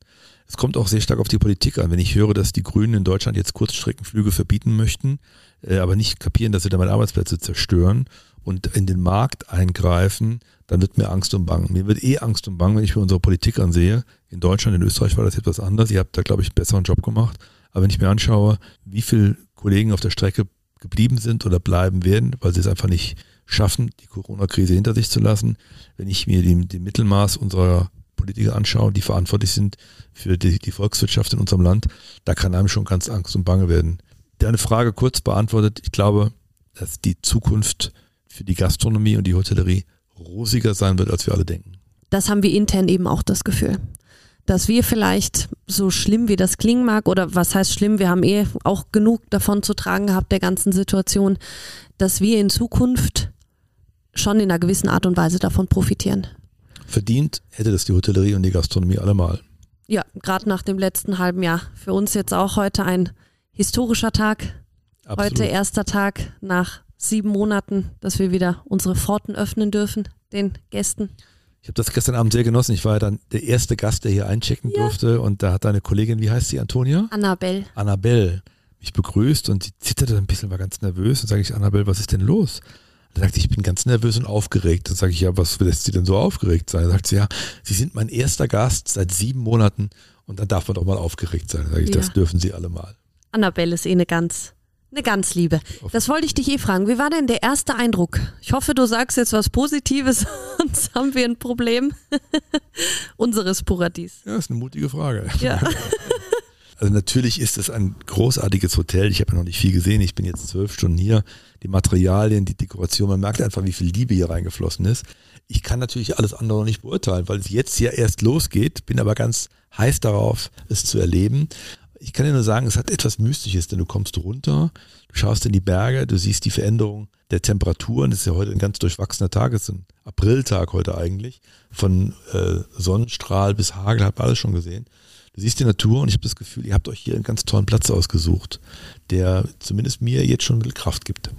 [SPEAKER 3] Es kommt auch sehr stark auf die Politik an. Wenn ich höre, dass die Grünen in Deutschland jetzt Kurzstreckenflüge verbieten möchten, äh, aber nicht kapieren, dass sie damit Arbeitsplätze zerstören und in den Markt eingreifen, dann wird mir Angst und Bang. Mir wird eh Angst und Bang, wenn ich mir unsere Politik ansehe. In Deutschland, in Österreich war das etwas anders. Ihr habt da, glaube ich, einen besseren Job gemacht. Aber wenn ich mir anschaue, wie viele Kollegen auf der Strecke geblieben sind oder bleiben werden, weil sie es einfach nicht schaffen, die Corona-Krise hinter sich zu lassen, wenn ich mir den Mittelmaß unserer Politiker anschaue, die verantwortlich sind für die, die Volkswirtschaft in unserem Land, da kann einem schon ganz Angst und Bange werden. Deine Frage kurz beantwortet. Ich glaube, dass die Zukunft für die Gastronomie und die Hotellerie rosiger sein wird, als wir alle denken.
[SPEAKER 1] Das haben wir intern eben auch das Gefühl. Dass wir vielleicht, so schlimm wie das klingen mag, oder was heißt schlimm, wir haben eh auch genug davon zu tragen gehabt, der ganzen Situation, dass wir in Zukunft schon in einer gewissen Art und Weise davon profitieren.
[SPEAKER 3] Verdient hätte das die Hotellerie und die Gastronomie allemal.
[SPEAKER 1] Ja, gerade nach dem letzten halben Jahr. Für uns jetzt auch heute ein historischer Tag.
[SPEAKER 3] Absolut.
[SPEAKER 1] Heute erster Tag nach sieben Monaten, dass wir wieder unsere Pforten öffnen dürfen, den Gästen.
[SPEAKER 3] Ich habe das gestern Abend sehr genossen. Ich war ja dann der erste Gast, der hier einchecken
[SPEAKER 1] Ja.
[SPEAKER 3] durfte und da hat deine Kollegin, wie heißt sie, Antonia?
[SPEAKER 1] Annabelle.
[SPEAKER 3] Annabelle mich begrüßt und sie zitterte ein bisschen, war ganz nervös. Und sage ich, Annabelle, was ist denn los? Da sagt sie, ich bin ganz nervös und aufgeregt. Dann sage ich, ja, was lässt sie denn so aufgeregt sein? Dann sagt sie, ja, Sie sind mein erster Gast seit sieben Monaten und dann darf man doch mal aufgeregt sein. Dann sage ich,
[SPEAKER 1] Ja.
[SPEAKER 3] das dürfen Sie alle mal.
[SPEAKER 1] Annabelle ist eh eine ganz, eine ganz Liebe. Das wollte ich dich eh fragen. Wie war denn der erste Eindruck? Ich hoffe, du sagst jetzt was Positives, sonst haben wir ein Problem. Unseres Paradies.
[SPEAKER 3] Ja, ist eine mutige Frage.
[SPEAKER 1] Ja.
[SPEAKER 3] Also natürlich ist es ein großartiges Hotel. Ich habe ja noch nicht viel gesehen. Ich bin jetzt zwölf Stunden hier. Die Materialien, die Dekoration, man merkt einfach, wie viel Liebe hier reingeflossen ist. Ich kann natürlich alles andere noch nicht beurteilen, weil es jetzt ja erst losgeht. Bin aber ganz heiß darauf, es zu erleben. Ich kann dir nur sagen, es hat etwas Mystisches, denn du kommst runter, du schaust in die Berge, du siehst die Veränderung der Temperaturen. Das ist ja heute ein ganz durchwachsener Tag, es ist ein Apriltag heute eigentlich. Von äh, Sonnenstrahl bis Hagel hat man alles schon gesehen. Du siehst die Natur und ich habe das Gefühl, ihr habt euch hier einen ganz tollen Platz ausgesucht, der zumindest mir jetzt schon ein bisschen Kraft gibt.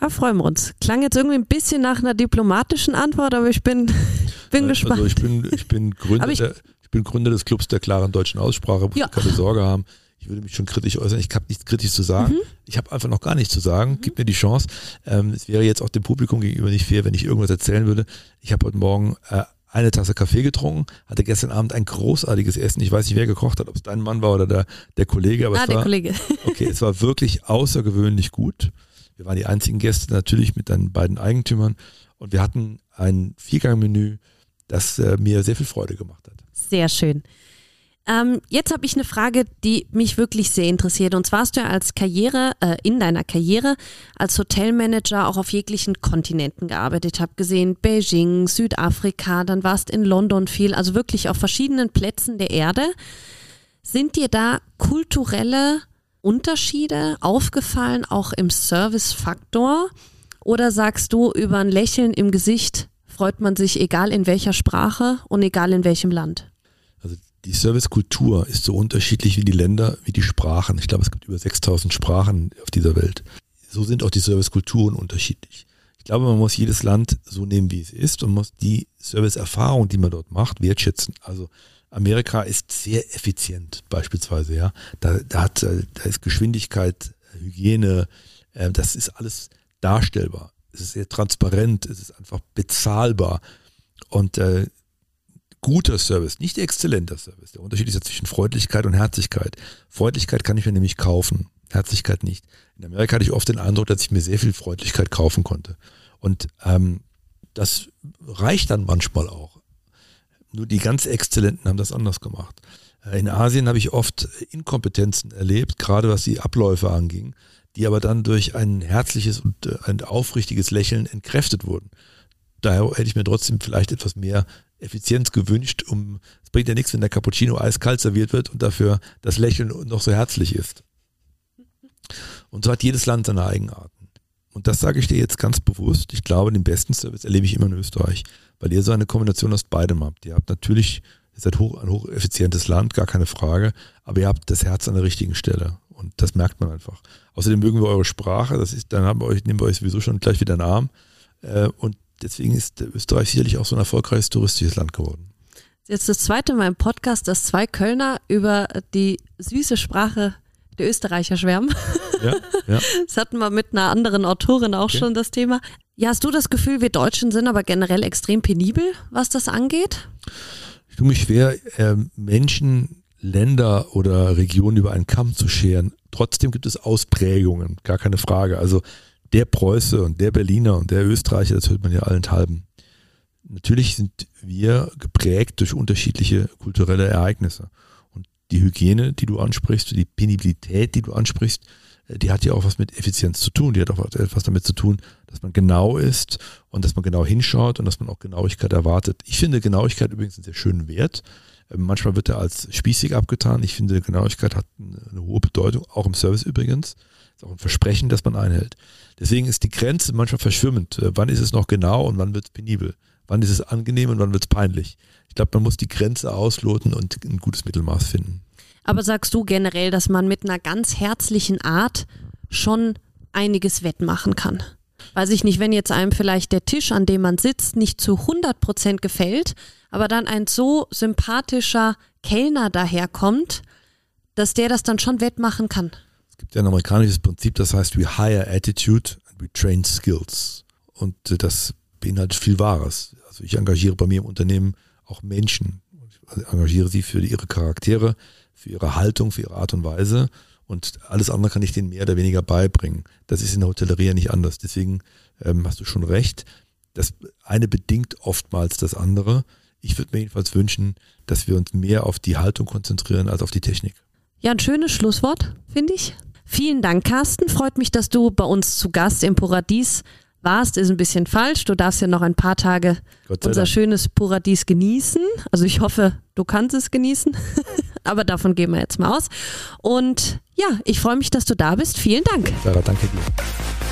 [SPEAKER 1] Da freuen wir uns. Klang jetzt irgendwie ein bisschen nach einer diplomatischen Antwort, aber ich bin, bin gespannt.
[SPEAKER 3] Also ich bin, ich bin Gründer,
[SPEAKER 1] ich-
[SPEAKER 3] der, bin Gründer des Clubs der klaren deutschen Aussprache, muss
[SPEAKER 1] Ja.
[SPEAKER 3] keine Sorge haben. Ich würde mich schon kritisch äußern. Ich habe nichts kritisch zu sagen.
[SPEAKER 1] Mhm.
[SPEAKER 3] Ich habe einfach noch gar nichts zu sagen. Gib mir die Chance. Ähm, es wäre jetzt auch dem Publikum gegenüber nicht fair, wenn ich irgendwas erzählen würde. Ich habe heute Morgen äh, eine Tasse Kaffee getrunken, hatte gestern Abend ein großartiges Essen. Ich weiß nicht, wer gekocht hat, ob es dein Mann war oder der, der Kollege, aber
[SPEAKER 1] ah,
[SPEAKER 3] es
[SPEAKER 1] der
[SPEAKER 3] war,
[SPEAKER 1] Kollege.
[SPEAKER 3] Okay, es war wirklich außergewöhnlich gut. Wir waren die einzigen Gäste natürlich mit deinen beiden Eigentümern und wir hatten ein Viergangmenü, das äh, mir sehr viel Freude gemacht hat.
[SPEAKER 1] Sehr schön. Ähm, jetzt habe ich eine Frage, die mich wirklich sehr interessiert. Und zwar hast du ja als Karriere, äh, in deiner Karriere als Hotelmanager auch auf jeglichen Kontinenten gearbeitet. Habe gesehen Beijing, Südafrika, dann warst in London viel, also wirklich auf verschiedenen Plätzen der Erde. Sind dir da kulturelle Unterschiede aufgefallen, auch im Service-Faktor? Oder sagst du, über ein Lächeln im Gesicht freut man sich, egal in welcher Sprache und egal in welchem Land?
[SPEAKER 3] Also die Servicekultur ist so unterschiedlich wie die Länder, wie die Sprachen. Ich glaube, es gibt über 6000 Sprachen auf dieser Welt. So sind auch die Servicekulturen unterschiedlich. Ich glaube, man muss jedes Land so nehmen, wie es ist und muss die Serviceerfahrung, die man dort macht, wertschätzen. Also Amerika ist sehr effizient beispielsweise, ja. Da, da, hat, äh, da ist Geschwindigkeit, Hygiene, äh, das ist alles darstellbar. Es ist sehr transparent, es ist einfach bezahlbar. Und äh, guter Service, nicht exzellenter Service. Der Unterschied ist ja zwischen Freundlichkeit und Herzlichkeit. Freundlichkeit kann ich mir nämlich kaufen, Herzlichkeit nicht. In Amerika hatte ich oft den Eindruck, dass ich mir sehr viel Freundlichkeit kaufen konnte. Und ähm, das reicht dann manchmal auch. Nur die ganz Exzellenten haben das anders gemacht. In Asien habe ich oft Inkompetenzen erlebt, gerade was die Abläufe anging, die aber dann durch ein herzliches und äh, ein aufrichtiges Lächeln entkräftet wurden. Daher hätte ich mir trotzdem vielleicht etwas mehr Effizienz gewünscht, um es bringt ja nichts, wenn der Cappuccino eiskalt serviert wird und dafür das Lächeln noch so herzlich ist. Und so hat jedes Land seine Eigenarten. Und das sage ich dir jetzt ganz bewusst. Ich glaube, den besten Service erlebe ich immer in Österreich, weil ihr so eine Kombination aus beidem habt. Ihr habt natürlich, ihr seid hoch, ein hocheffizientes Land, gar keine Frage, aber ihr habt das Herz an der richtigen Stelle. Und das merkt man einfach. Außerdem mögen wir eure Sprache, das ist, dann haben wir euch, nehmen wir euch sowieso schon gleich wieder einen Arm. Äh, Und deswegen ist Österreich sicherlich auch so ein erfolgreiches touristisches Land geworden.
[SPEAKER 1] Jetzt das zweite Mal im Podcast, dass zwei Kölner über die süße Sprache der Österreicher schwärmen.
[SPEAKER 3] Ja, ja.
[SPEAKER 1] Das hatten wir mit einer anderen Autorin auch
[SPEAKER 3] Okay.
[SPEAKER 1] schon das Thema. Ja, hast du das Gefühl, wir Deutschen sind aber generell extrem penibel, was das angeht?
[SPEAKER 3] Ich tue mich schwer, ähm, Menschen, Länder oder Regionen über einen Kamm zu scheren. Trotzdem gibt es Ausprägungen, gar keine Frage. Also der Preuße und der Berliner und der Österreicher, das hört man ja allenthalben. Natürlich sind wir geprägt durch unterschiedliche kulturelle Ereignisse. Und die Hygiene, die du ansprichst, die Penibilität, die du ansprichst, äh, die hat ja auch was mit Effizienz zu tun. Die hat auch etwas damit zu tun, dass man genau ist und dass man genau hinschaut und dass man auch Genauigkeit erwartet. Ich finde Genauigkeit übrigens einen sehr schönen Wert. Ähm, Manchmal wird er als spießig abgetan. Ich finde, Genauigkeit hat eine eine hohe Bedeutung, auch im Service übrigens. Ist auch ein Versprechen, das man einhält. Deswegen ist die Grenze manchmal verschwimmend. Äh, Wann ist es noch genau und wann wird es penibel? Wann ist es angenehm und wann wird es peinlich? Ich glaube, man muss die Grenze ausloten und ein gutes Mittelmaß finden.
[SPEAKER 1] Aber sagst du generell, dass man mit einer ganz herzlichen Art schon einiges wettmachen kann? Weiß ich nicht, wenn jetzt einem vielleicht der Tisch, an dem man sitzt, nicht zu 100 Prozent gefällt, aber dann ein so sympathischer Kellner daherkommt, dass der das dann schon wettmachen kann.
[SPEAKER 3] Es gibt ja ein amerikanisches Prinzip, das heißt, we hire attitude and we train skills. Und äh, das beinhaltet viel Wahres. Also ich engagiere bei mir im Unternehmen auch Menschen. Ich engagiere sie für ihre Charaktere, für ihre Haltung, für ihre Art und Weise. Und alles andere kann ich denen mehr oder weniger beibringen. Das ist in der Hotellerie ja nicht anders. Deswegen ähm, hast du schon recht. Das eine bedingt oftmals das andere. Ich würde mir jedenfalls wünschen, dass wir uns mehr auf die Haltung konzentrieren als auf die Technik.
[SPEAKER 1] Ja, ein schönes Schlusswort, finde ich. Vielen Dank, Carsten. Freut mich, dass du bei uns zu Gast im Paradies warst, ist ein bisschen falsch. Du darfst ja noch ein paar Tage unser Dank. schönes Paradies genießen. Also ich hoffe, du kannst es genießen. Aber davon gehen wir jetzt mal aus. Und ja, ich freue mich, dass du da bist. Vielen Dank.
[SPEAKER 3] Sarah, danke dir.